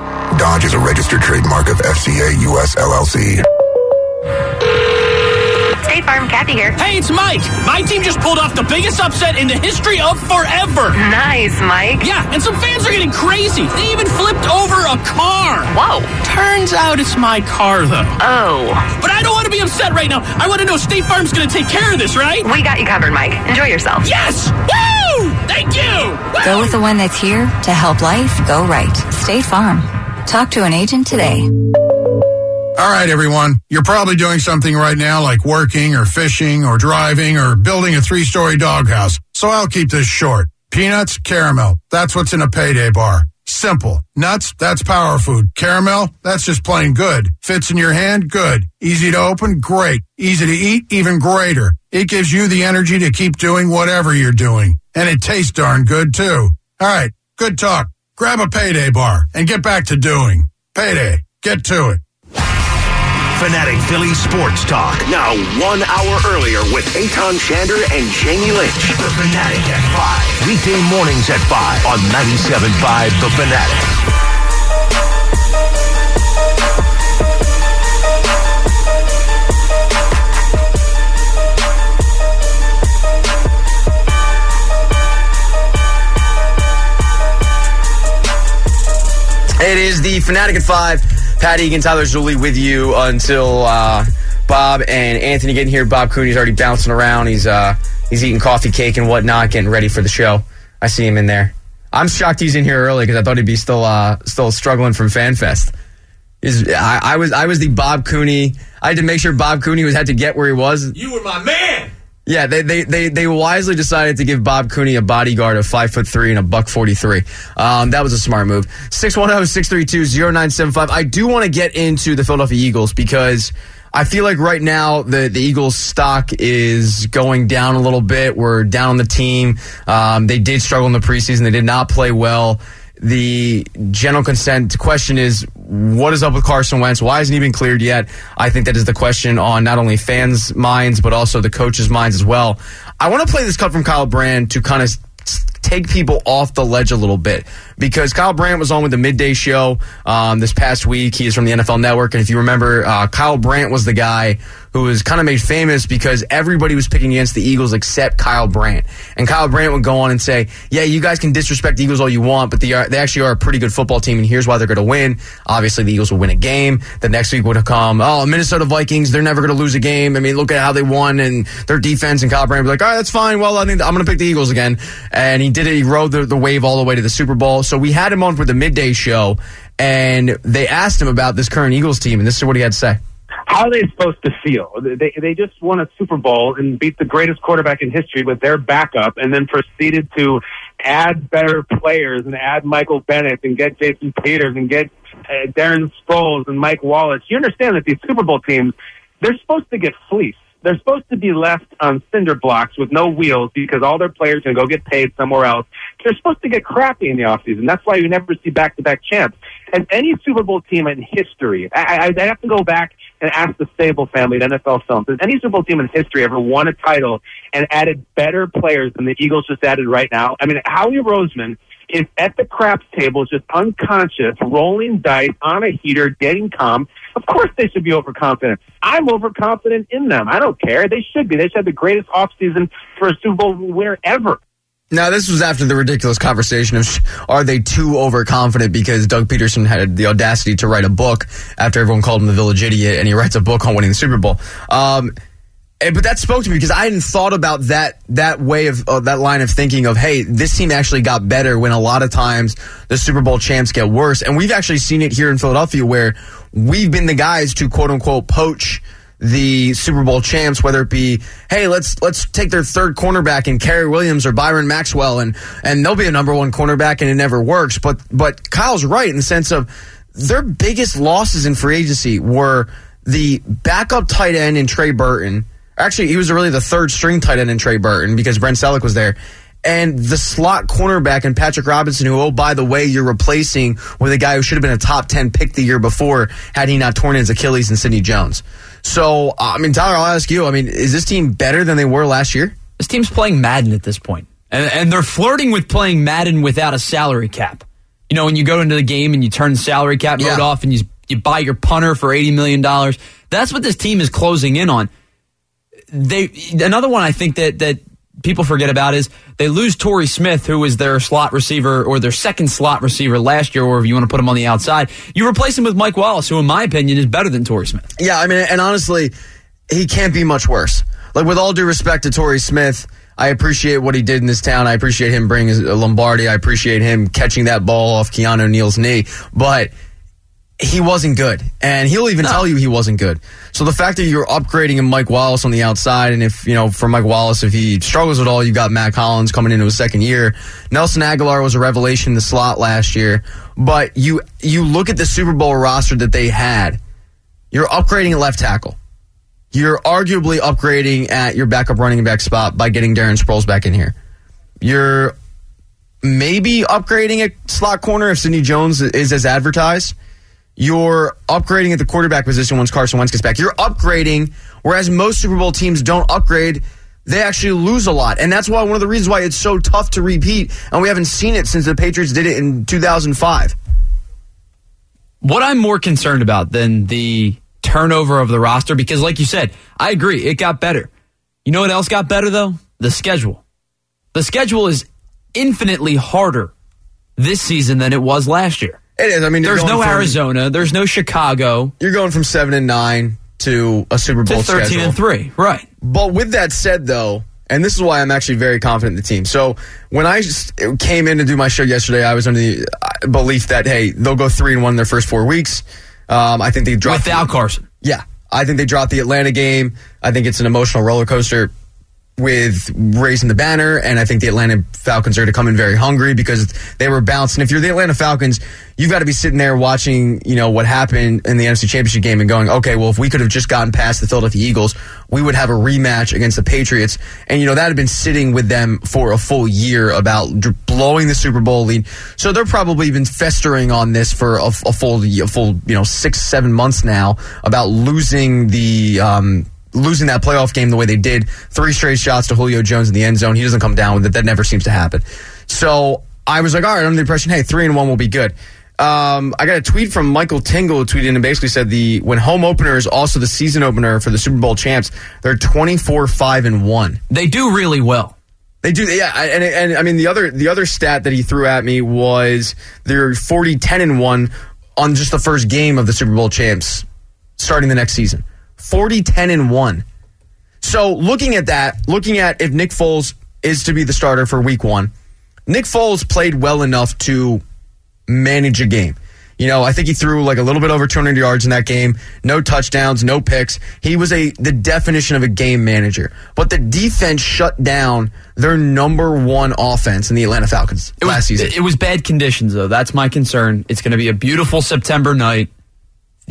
Speaker 14: Dodge is a registered trademark of FCA US LLC.
Speaker 15: State Farm, Kathy here.
Speaker 16: Hey, it's Mike. My team just pulled off the biggest upset in the history of forever.
Speaker 15: Nice, Mike.
Speaker 16: Yeah, and some fans are getting crazy. They even flipped over a car.
Speaker 15: Whoa.
Speaker 16: Turns out it's my car, though.
Speaker 15: Oh.
Speaker 16: But I don't want to be upset right now. I want to know State Farm's going to take care of this, right?
Speaker 15: We got you covered, Mike. Enjoy yourself.
Speaker 16: Yes! Woo! Thank you! Woo!
Speaker 17: Go with the one that's here to help life go right. State Farm. Talk to an agent today.
Speaker 18: All right, everyone. You're probably doing something right now like working or fishing or driving or building a three story doghouse. So I'll keep this short. Peanuts, caramel. That's what's in a payday bar. Simple. Nuts, that's power food. Caramel, that's just plain good. Fits in your hand, good. Easy to open, great. Easy to eat, even greater. It gives you the energy to keep doing whatever you're doing. And it tastes darn good too. All right, good talk. Grab a payday bar and get back to doing. Payday. Get to it.
Speaker 3: Fanatic Philly Sports Talk. Now one hour earlier with Eytan Shander and Jamie Lynch. The Fanatic at 5. Weekday mornings at 5 on 97.5 The Fanatic.
Speaker 1: It is the Fanatic at 5. Pat Egan, Tyler Zulli with you until uh, Bob and Anthony get in here. Bob Cooney's already bouncing around. He's uh, he's eating coffee cake and whatnot, getting ready for the show. I see him in there. I'm shocked he's in here early because I thought he'd be still uh, still struggling from FanFest. Is I, I was I was the Bob Cooney. I had to make sure Bob Cooney was had to get where he was.
Speaker 5: You were my man.
Speaker 1: Yeah, they, they they they wisely decided to give Bob Cooney a bodyguard of five foot three and a buck forty three. Um, that was a smart move. 610-632-0975. I do want to get into the Philadelphia Eagles because I feel like right now the the Eagles stock is going down a little bit. We're down on the team. Um, they did struggle in the preseason. They did not play well. The general consent question is what is up with Carson Wentz? Why hasn't he been cleared yet? I think that is the question on not only fans' minds, but also the coaches' minds as well. I want to play this cut from Kyle Brandt to kind of take people off the ledge a little bit because Kyle Brandt was on with the midday show um, this past week. He is from the NFL Network, and if you remember, uh, Kyle Brandt was the guy who was kind of made famous because everybody was picking against the Eagles except Kyle Brandt. And Kyle Brandt would go on and say, "Yeah, you guys can disrespect the Eagles all you want, but they are they actually are a pretty good football team, and here's why they're going to win. Obviously, the Eagles will win a game. The next week would come, oh, Minnesota Vikings, they're never going to lose a game. I mean, look at how they won and their defense. And Kyle Brandt would be like, all right, that's fine. Well, I think I'm going to pick the Eagles again. And he did it. He rode the, the wave all the way to the Super Bowl. So we had him on for the midday show, and they asked him about this current Eagles team, and this is what he had to say.
Speaker 19: How are they supposed to feel? They they just won a Super Bowl and beat the greatest quarterback in history with their backup, and then proceeded to add better players and add Michael Bennett and get Jason Peters and get uh, Darren Sproles and Mike Wallace. You understand that these Super Bowl teams they're supposed to get fleeced. They're supposed to be left on cinder blocks with no wheels because all their players can go get paid somewhere else. They're supposed to get crappy in the offseason. That's why you never see back-to-back champs. And any Super Bowl team in history, I, I, I have to go back and ask the Sabol family at NFL Films. Has any Super Bowl team in history ever won a title and added better players than the Eagles just added right now? I mean, Howie Roseman is at the craps table, just unconscious, rolling dice on a heater, getting calm. Of course, they should be overconfident. I'm overconfident in them. I don't care. They should be. They should have the greatest offseason for a Super Bowl winner ever.
Speaker 1: Now, this was after the ridiculous conversation of are they too overconfident because Doug Pederson had the audacity to write a book after everyone called him the village idiot, and he writes a book on winning the Super Bowl. Um, but that spoke to me because I hadn't thought about that that way of uh, that line of thinking of hey, this team actually got better when a lot of times the Super Bowl champs get worse, and we've actually seen it here in Philadelphia where we've been the guys to quote unquote poach the Super Bowl champs, whether it be, hey, let's let's take their third cornerback and Cary Williams or Byron Maxwell, and and they'll be a number one cornerback, and it never works. But but Kyle's right in the sense of their biggest losses in free agency were the backup tight end in Trey Burton. Actually, he was really the third string tight end in Trey Burton because Brent Celek was there. And the slot cornerback and Patrick Robinson, who, oh, by the way, you're replacing with a guy who should have been a top 10 pick the year before had he not torn his Achilles and Sidney Jones. So, uh, I mean, Tyler, I'll ask you, I mean, is this team better than they were last year?
Speaker 2: This team's playing Madden at this point. And, and they're flirting with playing Madden without a salary cap. You know, when you go into the game and you turn the salary cap mode
Speaker 1: Yeah.
Speaker 2: off and you, you buy your punter for $80 million, that's what this team is closing in on. They Another one I think that, that people forget about is they lose Torrey Smith, who was their slot receiver or their second slot receiver last year, or if you want to put him on the outside. You replace him with Mike Wallace, who, in my opinion, is better than Torrey Smith.
Speaker 1: Yeah, I mean, and honestly, he can't be much worse. Like, with all due respect to Torrey Smith, I appreciate what he did in this town. I appreciate him bringing Lombardi. I appreciate him catching that ball off Keanu Neal's knee. But he wasn't good. And he'll even tell you he wasn't good. So the fact that you're upgrading him Mike Wallace on the outside, and if, you know, for Mike Wallace, if he struggles at all, you got Mack Hollins coming into his second year. Nelson Agholor was a revelation in the slot last year. But you you look at the Super Bowl roster that they had, you're upgrading at left tackle. You're arguably upgrading at your backup running back spot by getting Darren Sproles back in here. You're maybe upgrading at slot corner if Sidney Jones is as advertised. You're upgrading at the quarterback position once Carson Wentz gets back. You're upgrading, whereas most Super Bowl teams don't upgrade. They actually lose a lot. And that's why one of the reasons why it's so tough to repeat. And we haven't seen it since the Patriots did it in 2005.
Speaker 2: What I'm more concerned about than the turnover of the roster, because like you said, I agree, it got better. You know what else got better though? The schedule. The schedule is infinitely harder this season than it was last year.
Speaker 1: It is. I mean,
Speaker 2: there's no
Speaker 1: from-
Speaker 2: Arizona, there's no Chicago.
Speaker 1: You're going from seven and nine to a Super Bowl
Speaker 2: To 13
Speaker 1: schedule.
Speaker 2: and three, right?
Speaker 1: But with that said, though, and this is why I'm actually very confident in the team. So when I just came in to do my show yesterday, I was under the uh, belief that hey, they'll go three and one in their first four weeks. Um, I think they dropped
Speaker 2: Without Carson.
Speaker 1: Yeah, I think they dropped the Atlanta game. I think it's an emotional roller coaster with raising the banner, and I think the Atlanta Falcons are to come in very hungry because they were bouncing. If you're the Atlanta Falcons, you've got to be sitting there watching, you know, what happened in the NFC Championship game and going, okay, well, if we could have just gotten past the Philadelphia Eagles, we would have a rematch against the Patriots, and you know that had been sitting with them for a full year about blowing the Super Bowl lead. So they're probably been festering on this for a, a full, a full, you know, six, seven months now about losing the. Um, losing that playoff game the way they did, three straight shots to Julio Jones in the end zone. He doesn't come down with it. That never seems to happen. So I was like, all right, I'm under the impression, hey, three and one will be good. Um, I got a tweet from Michael Tingle who tweeted and basically said the when home opener is also the season opener for the Super Bowl champs, they're 24 5 and 1.
Speaker 2: They do really well.
Speaker 1: They do, yeah, and, and I mean the other the other stat that he threw at me was they're 40 10 and one on just the first game of the Super Bowl champs starting the next season. 40 10 and one. So looking at that, looking at if Nick Foles is to be the starter for Week One, Nick Foles played well enough to manage a game. You know, I think he threw like a little bit over 200 yards in that game. No touchdowns, no picks. He was a the definition of a game manager. But the defense shut down their number one offense in the Atlanta Falcons last season.
Speaker 2: It was bad conditions, though. That's my concern. It's going to be a beautiful September night.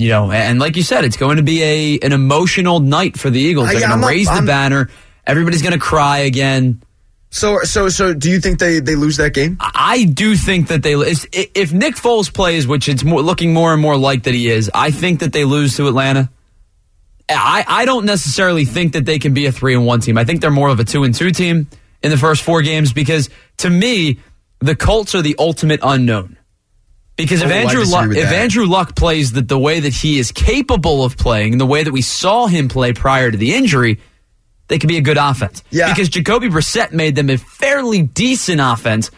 Speaker 2: You know, and like you said, it's going to be a an emotional night for the Eagles.
Speaker 1: Uh,
Speaker 2: They're
Speaker 1: yeah,
Speaker 2: going to raise the banner. Everybody's going to cry again.
Speaker 1: So, so, so, do you think they they lose that game?
Speaker 2: I do think that they if Nick Foles plays, which it's more, looking more and more like that he is. I think that they lose to Atlanta. I, I don't necessarily think that they can be a three and one team. I think they're more of a two and two team in the first four games because to me, the Colts are the ultimate unknown. Because if
Speaker 1: Oh,
Speaker 2: Andrew Luck, if
Speaker 1: that.
Speaker 2: Andrew Luck plays the, the way that he is capable of playing, the way that we saw him play prior to the injury, they could be a good offense.
Speaker 1: Yeah.
Speaker 2: Because Jacoby Brissett made them a fairly decent offense,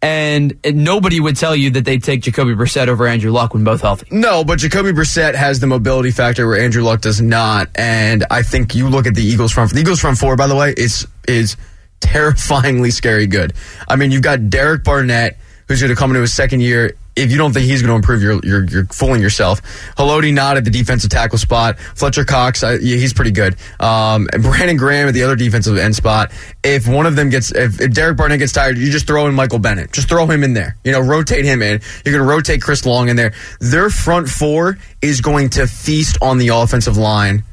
Speaker 2: and, and nobody would tell you that they'd take Jacoby Brissett over Andrew Luck when both healthy.
Speaker 1: No, but Jacoby Brissett has the mobility factor where Andrew Luck does not, and I think you look at the Eagles front. The Eagles front four, by the way, is is terrifyingly scary good. I mean, you've got Derek Barnett, who's going to come into his second year. If you don't think he's going to improve, you're, you're you're fooling yourself. Haloti Ngata at the defensive tackle spot. Fletcher Cox, I, yeah, he's pretty good. Um, and Brandon Graham at the other defensive end spot. If one of them gets, if, if Derek Barnett gets tired, you just throw in Michael Bennett. Just throw him in there. You know, rotate him in. You're going to rotate Chris Long in there. Their front four is going to feast on the offensive line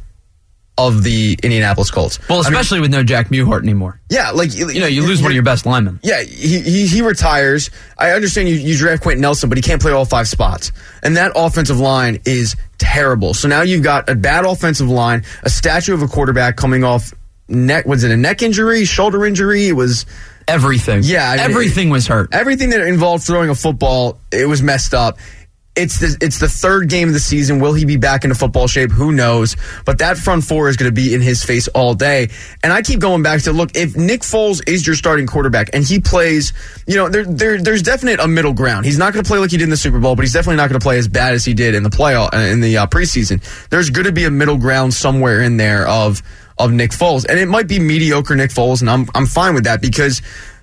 Speaker 1: of the Indianapolis Colts.
Speaker 2: Well,
Speaker 1: I mean,
Speaker 2: especially with no Jack Mewhort anymore.
Speaker 1: yeah, like
Speaker 2: You know, you lose one of your best linemen.
Speaker 1: yeah, he, he he retires. I understand you, you draft Quenton Nelson, but he can't play all five spots. And that offensive line is terrible. So now you've got a bad offensive line, a statue of a quarterback coming off neck. Was it a neck injury, shoulder injury? It was
Speaker 2: Everything.
Speaker 1: Yeah, I mean,
Speaker 2: Everything was hurt.
Speaker 1: everything that involved throwing a football. It was messed up. It's the it's the third game of the season. Will he be back into football shape? Who knows? But that front four is going to be in his face all day. And I keep going back to look if Nick Foles is your starting quarterback and he plays, you know, there, there there's definite a middle ground. He's not going to play like he did in the Super Bowl, but he's definitely not going to play as bad as he did in the playoff in the uh, preseason. There's going to be a middle ground somewhere in there of of Nick Foles, and it might be mediocre Nick Foles, and I'm I'm fine with that because.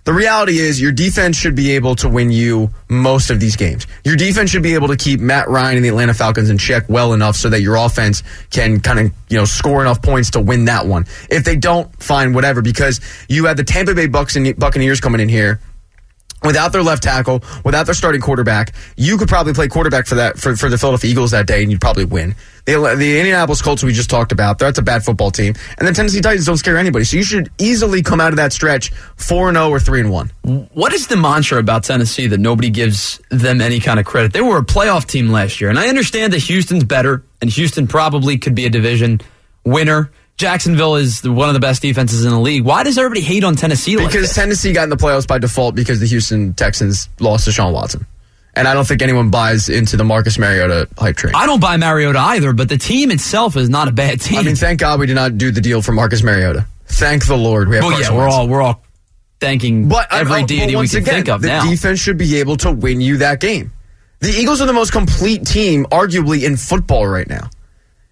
Speaker 1: The reality is your defense should be able to win you most of these games. Your defense should be able to keep Matt Ryan and the Atlanta Falcons in check well enough so that your offense can kind of, you know, score enough points to win that one. If they don't, fine, whatever, because you had the Tampa Bay Bucks and Buccaneers coming in here without their left tackle, without their starting quarterback, you could probably play quarterback for that for, for the Philadelphia Eagles that day, and you'd probably win. The, the Indianapolis Colts we just talked about, that's a bad football team, and the Tennessee Titans don't scare anybody. So you should easily come out of that stretch four and zero or three and one.
Speaker 2: What is the mantra about Tennessee that nobody gives them any kind of credit? They were a playoff team last year, and I understand that Houston's better, and Houston probably could be a division winner. Jacksonville is one of the best defenses in the league. Why does everybody hate on Tennessee like
Speaker 1: Because
Speaker 2: this?
Speaker 1: Tennessee got in the playoffs by default because the Houston Texans lost to Sean Watson, and I don't think anyone buys into the Marcus Mariota hype train.
Speaker 2: I don't buy Mariota either, but the team itself is not a bad team.
Speaker 1: I mean, thank God we did not do the deal for Marcus Mariota. Thank the Lord. We have
Speaker 2: well, yeah, we're all we're all thanking
Speaker 1: But I-
Speaker 2: every
Speaker 1: uh,
Speaker 2: deity
Speaker 1: but
Speaker 2: we can
Speaker 1: again,
Speaker 2: think of
Speaker 1: the
Speaker 2: now.
Speaker 1: defense should be able to win you that game. The Eagles are the most complete team, arguably, in football right now.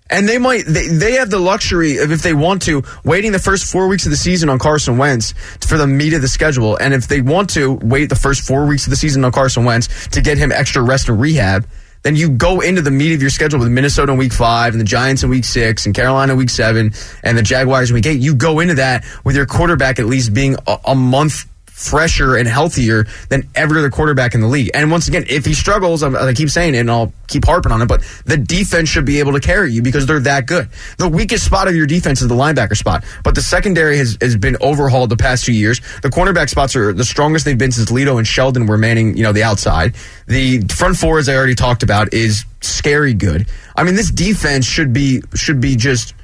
Speaker 1: And they might, they, they have the luxury of, if they want to, waiting the first four weeks of the season on Carson Wentz for the meat of the schedule. And if they want to wait the first four weeks of the season on Carson Wentz to get him extra rest and rehab, then you go into the meat of your schedule with Minnesota in week five and the Giants in week six and Carolina in week seven and the Jaguars in week eight. You go into that with your quarterback at least being a, a month fresher and healthier than every other quarterback in the league. And once again, if he struggles, I keep saying it and I'll keep harping on it, but the defense should be able to carry you because they're that good. The weakest spot of your defense is the linebacker spot, but the secondary has, has been overhauled the past two years. The cornerback spots are the strongest they've been since Lito and Sheldon were manning, you know, the outside. The front four, as I already talked about, is scary good. I mean, this defense should be should be just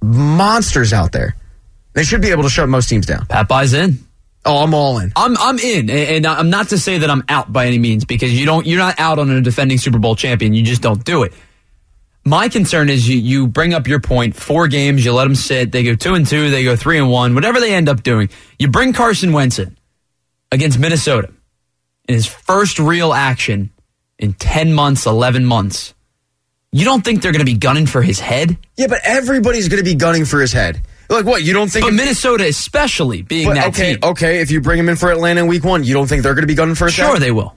Speaker 1: monsters out there. They should be able to shut most teams down.
Speaker 2: Pat buys in.
Speaker 1: Oh, I'm all in.
Speaker 2: I'm I'm in, and and I'm not to say that I'm out by any means because you don't you're not out on a defending Super Bowl champion. You just don't do it. My concern is you you bring up your point. Four games, you let them sit. They go two and two. They go three and one. Whatever they end up doing, you bring Carson Wentz in against Minnesota in his first real action in ten months, eleven months. You don't think they're going to be gunning for his head?
Speaker 1: Yeah, but everybody's going to be gunning for his head. Like what? You don't think?
Speaker 2: But Minnesota, especially being
Speaker 1: But,
Speaker 2: that
Speaker 1: okay,
Speaker 2: team,
Speaker 1: okay. If you bring him in for Atlanta in Week One, you don't think they're going to be gunning for head?
Speaker 2: sure they will.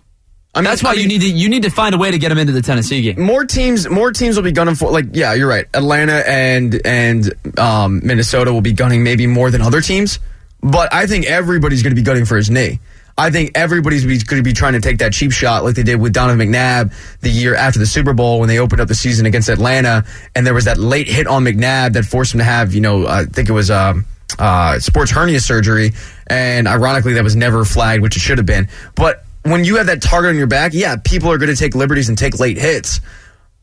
Speaker 1: I mean,
Speaker 2: That's why
Speaker 1: I
Speaker 2: you need to you need to find a way to get him into the Tennessee game.
Speaker 1: more teams. More teams will be gunning for. Like, yeah, you're right. Atlanta and and um, Minnesota will be gunning maybe more than other teams. But I think everybody's going to be gunning for his knee. I think everybody's going to be trying to take that cheap shot like they did with Donovan McNabb the year after the Super Bowl when they opened up the season against Atlanta, and there was that late hit on McNabb that forced him to have, you know, I think it was um, uh, sports hernia surgery, and ironically that was never flagged, which it should have been. But when you have that target on your back, yeah, people are going to take liberties and take late hits.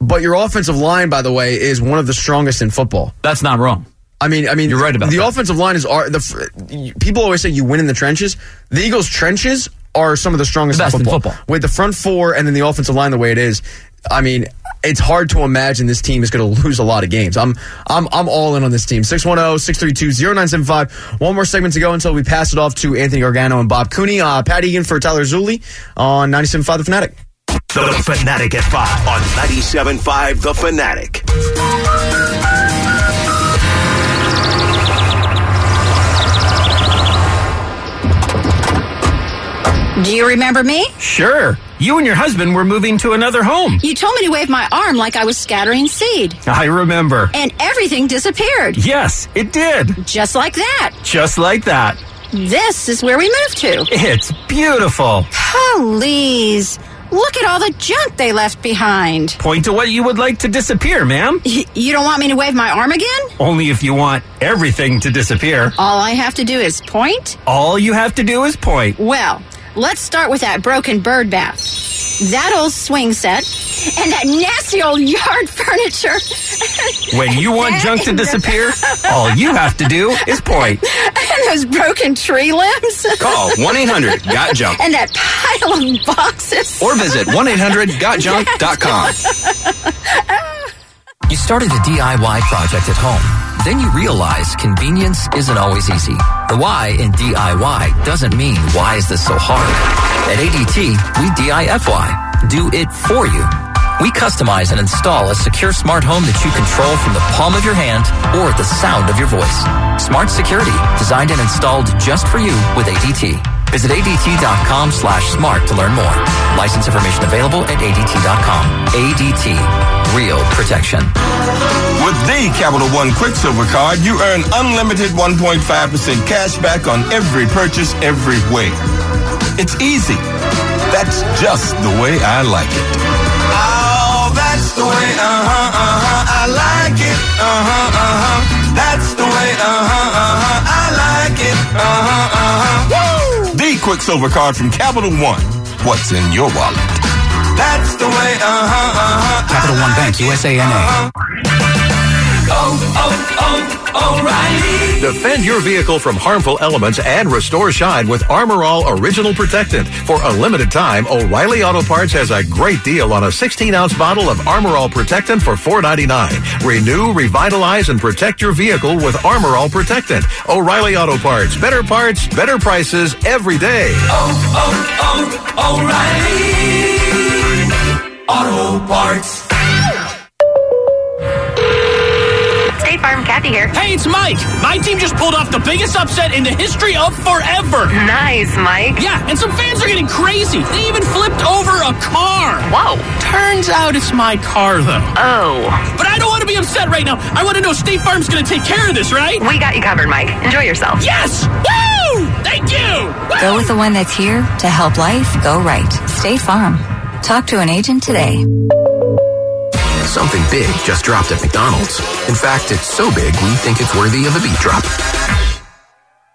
Speaker 1: But your offensive line, by the way, is one of the strongest in football.
Speaker 2: That's not wrong.
Speaker 1: I mean, I mean,
Speaker 2: You're right about
Speaker 1: the
Speaker 2: that.
Speaker 1: offensive line is are the people always say you win in the trenches. The Eagles' trenches are some of the strongest
Speaker 2: The best in
Speaker 1: in, football.
Speaker 2: football.
Speaker 1: With the front four and then the offensive line the way it is, I mean, it's hard to imagine this team is going to lose a lot of games. I'm I'm I'm all in on this team. oh, 610-632-0975. One more segment to go until we pass it off to Anthony Gargano and Bob Cooney. Uh, Pat Egan for Tyler Zulli on 97.5 The Fanatic.
Speaker 3: The Fanatic at 5 on 97.5 The Fanatic.
Speaker 20: Do you remember me?
Speaker 21: Sure. You and your husband were moving to another home.
Speaker 20: You told me to wave my arm like I was scattering seed.
Speaker 21: I remember.
Speaker 20: And everything disappeared.
Speaker 21: Yes, it did.
Speaker 20: Just like that.
Speaker 21: Just like that.
Speaker 20: This is where we moved to.
Speaker 21: It's beautiful.
Speaker 20: Please. Look at all the junk they left behind.
Speaker 21: Point to what you would like to disappear, ma'am.
Speaker 20: Y- You don't want me to wave my arm again?
Speaker 21: Only if you want everything to disappear.
Speaker 20: All I have to do is point?
Speaker 21: All you have to do is point.
Speaker 20: Well, let's start with that broken bird bath. That old swing set. And that nasty old yard furniture.
Speaker 21: When you want junk to disappear, all you have to do is point.
Speaker 20: and those broken tree limbs.
Speaker 22: Call 1-800-GOT-JUNK.
Speaker 20: And that pile of boxes.
Speaker 22: Or visit 1-800-GOTJUNK.com.
Speaker 8: You started a DIY project at home. Then you realize convenience isn't always easy. The why in DIY doesn't mean why is this so hard? At ADT, we DIFY. Do it for you. We customize and install a secure smart home that you control from the palm of your hand or the sound of your voice. Smart security, designed and installed just for you with ADT. Visit ADT.com slash smart to learn more. License information available at ADT.com. ADT. Real protection.
Speaker 10: With the Capital One Quicksilver Card, you earn unlimited 1.5% cash back on every purchase everywhere. It's easy. That's just the way I like it. Oh, that's the way, uh-huh, uh-huh, I like it. Uh-huh, uh-huh. That's the way, uh-huh, uh-huh, I like it. Uh-huh, uh-huh. Woo! The Quicksilver Card from Capital One. What's in your wallet? That's the way, uh-huh, uh-huh.
Speaker 11: Capital One Bank, USANA.
Speaker 5: Oh, oh, oh, O'Reilly.
Speaker 12: Defend your vehicle from harmful elements and restore shine with Armor All Original Protectant. For a limited time, O'Reilly Auto Parts has a great deal on a 16 ounce bottle of Armor All Protectant for $4.99. Renew, revitalize, and protect your vehicle with Armor All Protectant. O'Reilly Auto Parts. Better parts, better prices every day.
Speaker 5: Oh, oh, oh, O'Reilly. Auto Parts.
Speaker 15: Farm, Kathy here.
Speaker 16: Hey, it's Mike. My team just pulled off the biggest upset in the history of forever.
Speaker 15: Nice, Mike.
Speaker 16: Yeah, and some fans are getting crazy. They even flipped over a car.
Speaker 15: Whoa.
Speaker 16: Turns out it's my car, though.
Speaker 15: Oh.
Speaker 16: But I don't want to be upset right now. I want to know State Farm's going to take care of this, right?
Speaker 15: We got you covered, Mike. Enjoy yourself.
Speaker 16: Yes! Woo! Thank you!
Speaker 17: Go with the one that's here to help life go right. State Farm. Talk to an agent today.
Speaker 9: Something big just dropped at McDonald's. In fact, it's so big we think it's worthy of a beat drop.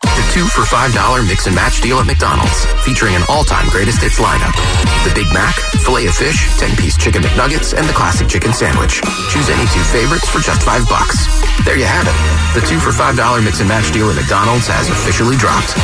Speaker 9: The two for $5 mix and match deal at McDonald's, featuring an all-time greatest hits lineup. The Big Mac, filet of fish, 10-piece chicken McNuggets, and the classic chicken sandwich. Choose any two favorites for just five bucks. There you have it. The two for $5 mix and match deal at McDonald's has officially dropped.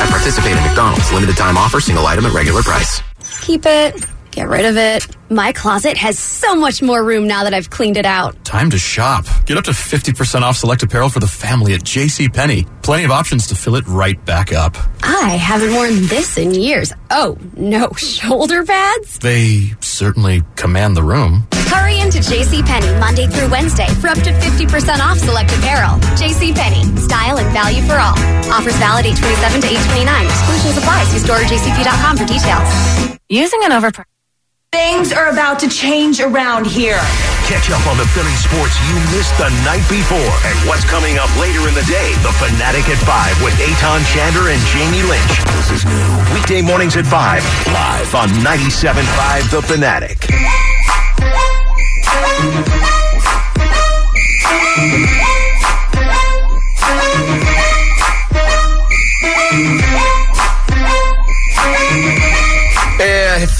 Speaker 9: At participating McDonald's, limited time offer, single item at regular price.
Speaker 6: Keep it. Get rid of it. My closet has so much more room now that I've cleaned it out.
Speaker 7: Time to shop. Get up to 50% off select apparel for the family at JCPenney. Plenty of options to fill it right back up.
Speaker 6: I haven't worn this in years. Oh, no, shoulder pads?
Speaker 7: They certainly command the room.
Speaker 6: Hurry into JCPenney Monday through Wednesday for up to 50% off select apparel. JCPenney, style and value for all. Offers valid 827 to 829. Exclusions apply. See store or jcp.com for details.
Speaker 17: Using an overpriced
Speaker 23: Things are about to change around here.
Speaker 3: Catch up on the Philly sports you missed the night before and what's coming up later in the day. The Fanatic at 5 with Eytan Shander and Jamie Lynch. This is new. Weekday mornings at 5, live on 97.5 The Fanatic.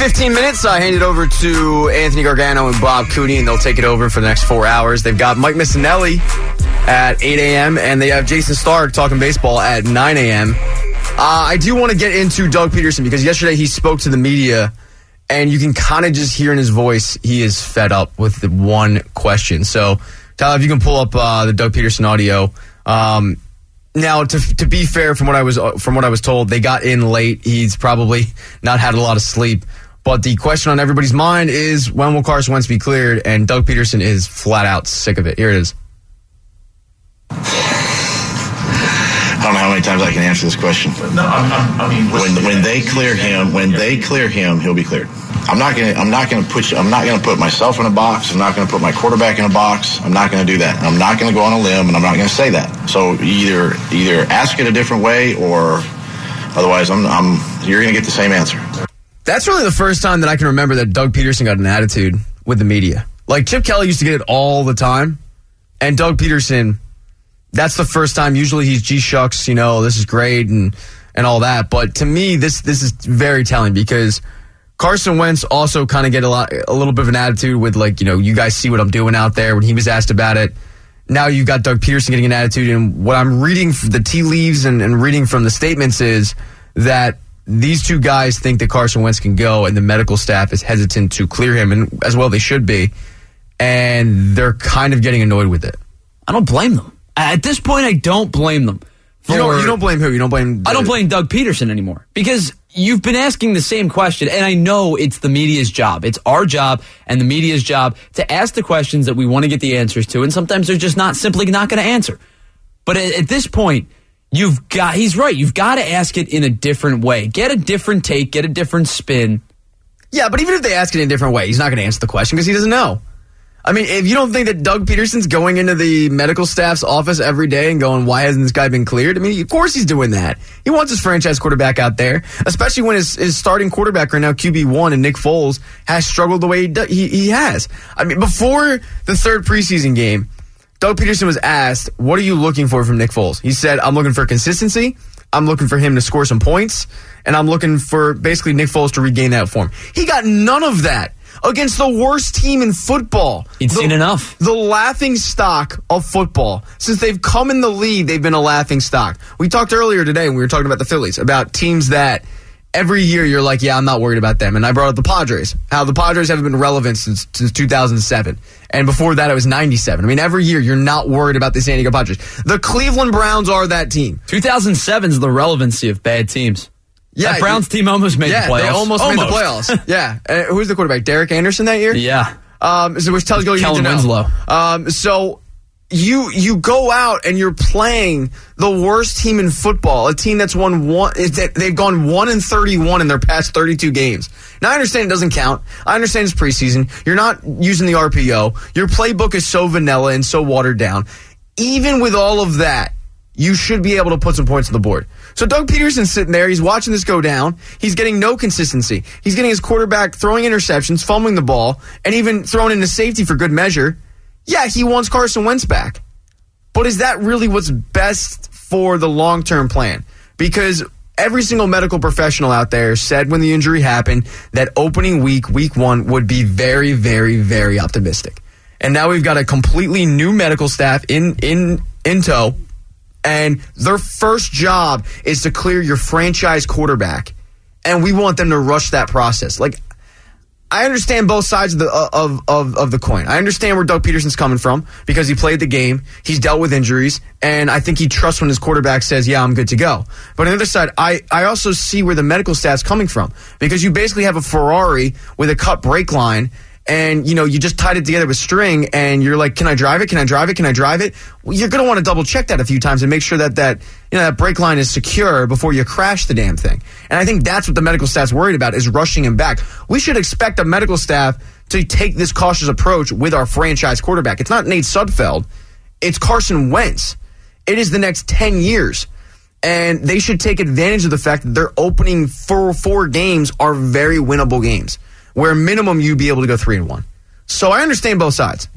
Speaker 1: 15 minutes. I hand it over to Anthony Gargano and Bob Cooney, and they'll take it over for the next four hours. They've got Mike Missanelli at 8 a.m., and they have Jayson Stark talking baseball at 9 a.m. Uh, I do want to get into Doug Pederson because yesterday he spoke to the media, and you can kind of just hear in his voice he is fed up with the one question. So, Tyler, if you can pull up uh, the Doug Pederson audio. Um, now, to to be fair, from what I was from what I was told, they got in late. He's probably not had a lot of sleep. But the question on everybody's mind is when will Carson Wentz be cleared? And Doug Pederson is flat out sick of it. Here it is.
Speaker 24: I don't know how many times I can answer this question.
Speaker 25: No, I'm, I'm, I mean,
Speaker 24: when when they clear him, when they clear him, he'll be cleared. I'm not gonna I'm not gonna put you, I'm not gonna put myself in a box. I'm not gonna put my quarterback in a box. I'm not gonna do that. I'm not gonna go on a limb, and I'm not gonna say that. So either either ask it a different way, or otherwise, I'm I'm you're gonna get the same answer.
Speaker 1: That's really the first time that I can remember that Doug Pederson got an attitude with the media. Like Chip Kelly used to get it all the time, and Doug Pederson, that's the first time. Usually he's G shucks, you know, this is great and and all that. But to me, this this is very telling because Carson Wentz also kind of get a lot a little bit of an attitude with like you know you guys see what I'm doing out there when he was asked about it. Now you've got Doug Pederson getting an attitude, and what I'm reading the tea leaves and, and reading from the statements is that these two guys think that Carson Wentz can go, and the medical staff is hesitant to clear him, and as well they should be, and they're kind of getting annoyed with it.
Speaker 2: I don't blame them. At this point, I don't blame them.
Speaker 1: You don't, you don't blame who? You don't blame?
Speaker 2: I don't blame Doug Pederson anymore because you've been asking the same question, and I know it's the media's job. It's our job and the media's job to ask the questions that we want to get the answers to, and sometimes they're just not simply not going to answer. But at, at this point, you've got, he's right, you've got to ask it in a different way. Get a different take, get a different spin.
Speaker 1: Yeah, but even if they ask it in a different way, he's not going to answer the question because he doesn't know. I mean, if you don't think that Doug Pederson's going into the medical staff's office every day and going, why hasn't this guy been cleared? I mean, of course he's doing that. He wants his franchise quarterback out there, especially when his, his starting quarterback right now, QB1 and Nick Foles, has struggled the way he, he, he has. I mean, before the third preseason game, Doug Pederson was asked, what are you looking for from Nick Foles? He said, I'm looking for consistency. I'm looking for him to score some points. And I'm looking for basically Nick Foles to regain that form. He got none of that against the worst team in football.
Speaker 2: He'd
Speaker 1: the,
Speaker 2: seen enough.
Speaker 1: The laughing stock of football. Since they've come in the lead, they've been a laughing stock. We talked earlier today when we were talking about the Phillies, about teams that every year you're like, yeah, I'm not worried about them. And I brought up the Padres, how the Padres haven't been relevant since, since 2007. And before that, it was 97. I mean, every year you're not worried about the San Diego Padres. The Cleveland Browns are that team.
Speaker 2: 2007 is the relevancy of bad teams.
Speaker 1: Yeah,
Speaker 2: that Browns team almost made
Speaker 1: yeah,
Speaker 2: the playoffs.
Speaker 1: they almost, made the playoffs. yeah. Uh, who's the quarterback? Derek Anderson that year?
Speaker 2: Yeah.
Speaker 1: Um, so which tells you all you need to know.
Speaker 2: Winslow.
Speaker 1: Um, so you you go out and you're playing the worst team in football, a team that's won one. They've gone one and thirty one in their past thirty two games. Now I understand it doesn't count. I understand it's preseason. You're not using the RPO. Your playbook is so vanilla and so watered down. Even with all of that, you should be able to put some points on the board. So Doug Pederson's sitting there. He's watching this go down. He's getting no consistency. He's getting his quarterback throwing interceptions, fumbling the ball, and even throwing into safety for good measure. Yeah, he wants Carson Wentz back. But is that really what's best for the long term plan? Because every single medical professional out there said when the injury happened that opening week, week one, would be very, very, very optimistic. And now we've got a completely new medical staff in in in tow, and their first job is to clear your franchise quarterback, and we want them to rush that process. Like I understand both sides of the uh, of, of of the coin. I understand where Doug Pederson's coming from because he played the game, he's dealt with injuries, and I think he trusts when his quarterback says, "Yeah, I'm good to go." But on the other side, I I also see where the medical staff's coming from because you basically have a Ferrari with a cut brake line, and you know you just tied it together with string and you're like can i drive it? Can i drive it? Can i drive it? Well, you're going to want to double check that a few times and make sure that that you know that brake line is secure before you crash the damn thing. And i think that's what the medical staff's worried about is rushing him back. We should expect the medical staff to take this cautious approach with our franchise quarterback. It's not nate sudfeld. It's carson wentz. It is the next 10 years. And they should take advantage of the fact that their opening four four games are very winnable games where minimum you'd be able to go three and one. So I understand both sides.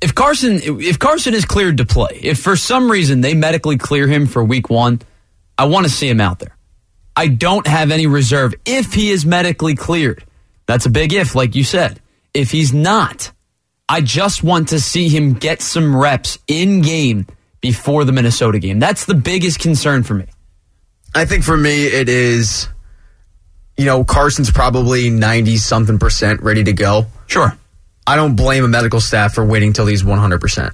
Speaker 2: If Carson, if Carson is cleared to play, if for some reason they medically clear him for Week One, I want to see him out there. I don't have any reserve if he is medically cleared. That's a big if, like you said. If he's not, I just want to see him get some reps in game before the Minnesota game. That's the biggest concern for me.
Speaker 1: I think for me, it is, you know, Carson's probably 90 something percent ready to go.
Speaker 2: Sure.
Speaker 1: I don't blame a medical staff for waiting till he's 100%.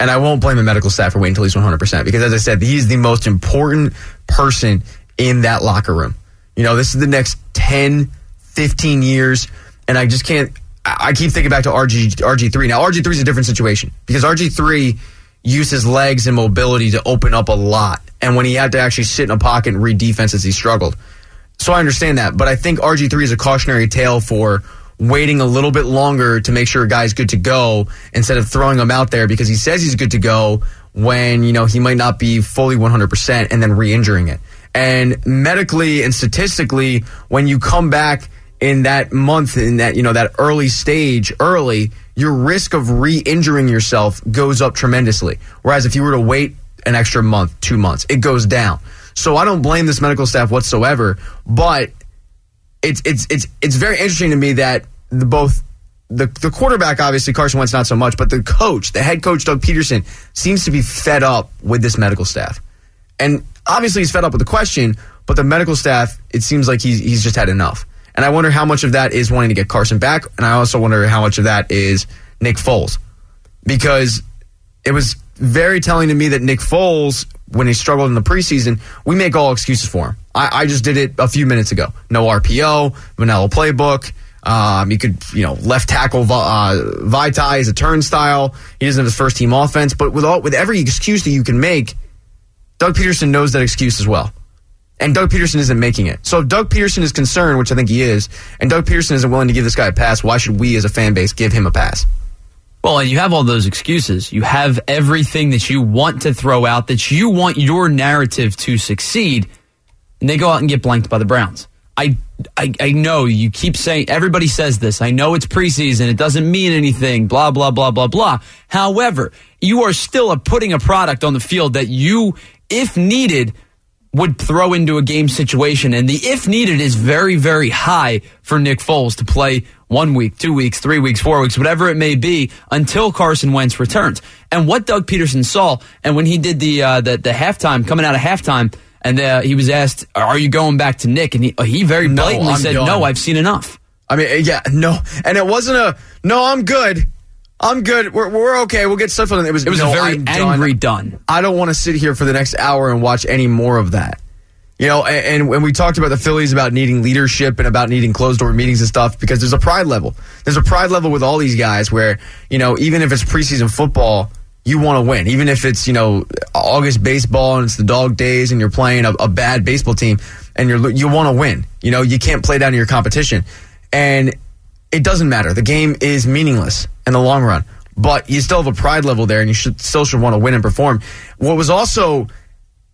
Speaker 1: And I won't blame a medical staff for waiting till he's 100% because, as I said, he's the most important person in that locker room. You know, this is the next 10, 15 years. And I just can't, I keep thinking back to RG, RG3. Now, RG3 is a different situation because RG3 used his legs and mobility to open up a lot. And when he had to actually sit in a pocket and read defenses, he struggled. So I understand that. But I think RG3 is a cautionary tale for waiting a little bit longer to make sure a guy's good to go instead of throwing him out there because he says he's good to go when, you know, he might not be fully 100% and then re-injuring it. And medically and statistically, when you come back in that month, in that, you know, that early stage early, your risk of re-injuring yourself goes up tremendously. Whereas if you were to wait an extra month, two months, it goes down. So I don't blame this medical staff whatsoever, but it's it's it's it's very interesting to me that the, both the the quarterback, obviously Carson Wentz, not so much, but the coach, the head coach Doug Pederson, seems to be fed up with this medical staff, and obviously he's fed up with the question. But the medical staff, it seems like he's he's just had enough, and I wonder how much of that is wanting to get Carson back, and I also wonder how much of that is Nick Foles, because it was very telling to me that Nick Foles, when he struggled in the preseason, we make all excuses for him. I, I just did it a few minutes ago. No RPO, vanilla playbook. Um, you could, you know, left tackle uh, Vaitai is a turnstile. He doesn't have his first team offense, but with all with every excuse that you can make, Doug Pederson knows that excuse as well. And Doug Pederson isn't making it. So if Doug Pederson is concerned, which I think he is, and Doug Pederson isn't willing to give this guy a pass, why should we as a fan base give him a pass?
Speaker 2: Well, and you have all those excuses. You have everything that you want to throw out, that you want your narrative to succeed, and they go out and get blanked by the Browns. I, I, I know you keep saying, everybody says this. I know it's preseason. It doesn't mean anything, blah, blah, blah, blah, blah. However, you are still a, putting a product on the field that you, if needed, would throw into a game situation. And the if needed is very, very high for Nick Foles to play one week, two weeks, three weeks, four weeks, whatever it may be, until Carson Wentz returns. And what Doug Pederson saw, and when he did the uh, the, the halftime, coming out of halftime, and uh, he was asked, "Are you going back to Nick?" And he, he very blatantly
Speaker 1: I'm
Speaker 2: said,
Speaker 1: done.
Speaker 2: "No, I've seen enough."
Speaker 1: I mean, yeah, no, and it wasn't a no. I'm good. I'm good. We're, we're okay. We'll get stuff on it. It was
Speaker 2: It was
Speaker 1: no,
Speaker 2: a very
Speaker 1: I'm
Speaker 2: angry
Speaker 1: done.
Speaker 2: done.
Speaker 1: I don't want to sit here for the next hour and watch any more of that. You know, and, when we talked about the Phillies about needing leadership and about needing closed door meetings and stuff, because there's a pride level. There's a pride level with all these guys where, you know, even if it's preseason football, you want to win. Even if it's, you know, August baseball and it's the dog days and you're playing a, a bad baseball team and you're, you want to win. You know, you can't play down to your competition. And it doesn't matter. The game is meaningless in the long run, but you still have a pride level there and you should still should want to win and perform. What was also,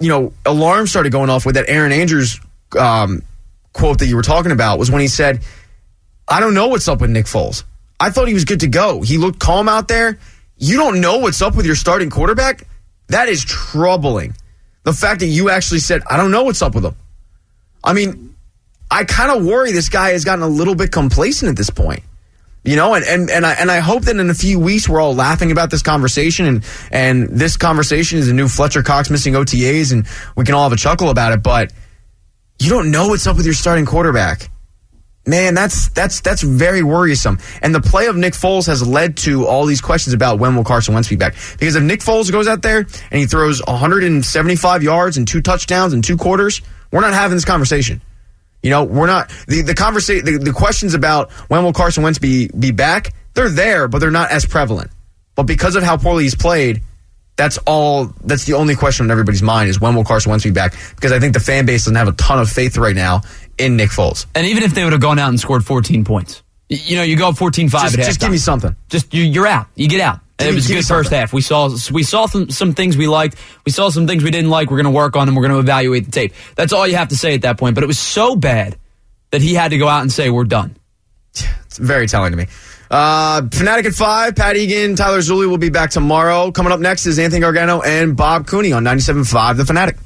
Speaker 1: you know, alarm started going off with that Aaron Andrews um, quote that you were talking about was when he said, I don't know what's up with Nick Foles. I thought he was good to go. He looked calm out there. You don't know what's up with your starting quarterback? That is troubling. The fact that you actually said, I don't know what's up with him. I mean, I kind of worry this guy has gotten a little bit complacent at this point. You know, and, and, and I and I hope that in a few weeks we're all laughing about this conversation and and this conversation is a new Fletcher Cox missing OTAs and we can all have a chuckle about it, but you don't know what's up with your starting quarterback. Man, that's that's that's very worrisome. And the play of Nick Foles has led to all these questions about when will Carson Wentz be back. Because if Nick Foles goes out there and he throws 175 yards and two touchdowns and two quarters, we're not having this conversation. You know, we're not the the conversation. The, the questions about when will Carson Wentz be be back? They're there, but they're not as prevalent. But because of how poorly he's played, that's all. That's the only question on everybody's mind is when will Carson Wentz be back? Because I think the fan base doesn't have a ton of faith right now in Nick Foles.
Speaker 2: And even if they would have gone out and scored 14 points, you know, you go up 14-5
Speaker 1: Just, just give me something.
Speaker 2: Just you, you're out. You get out. And it was a good first half. We saw we saw some, some things we liked. We saw some things we didn't like. We're going to work on them. We're going to evaluate the tape. That's all you have to say at that point. But it was so bad that he had to go out and say we're done.
Speaker 1: It's very telling to me. Uh, Fanatic at 5, Pat Egan, Tyler Zulli will be back tomorrow. Coming up next is Anthony Gargano and Bob Cooney on 97.5 The Fanatic.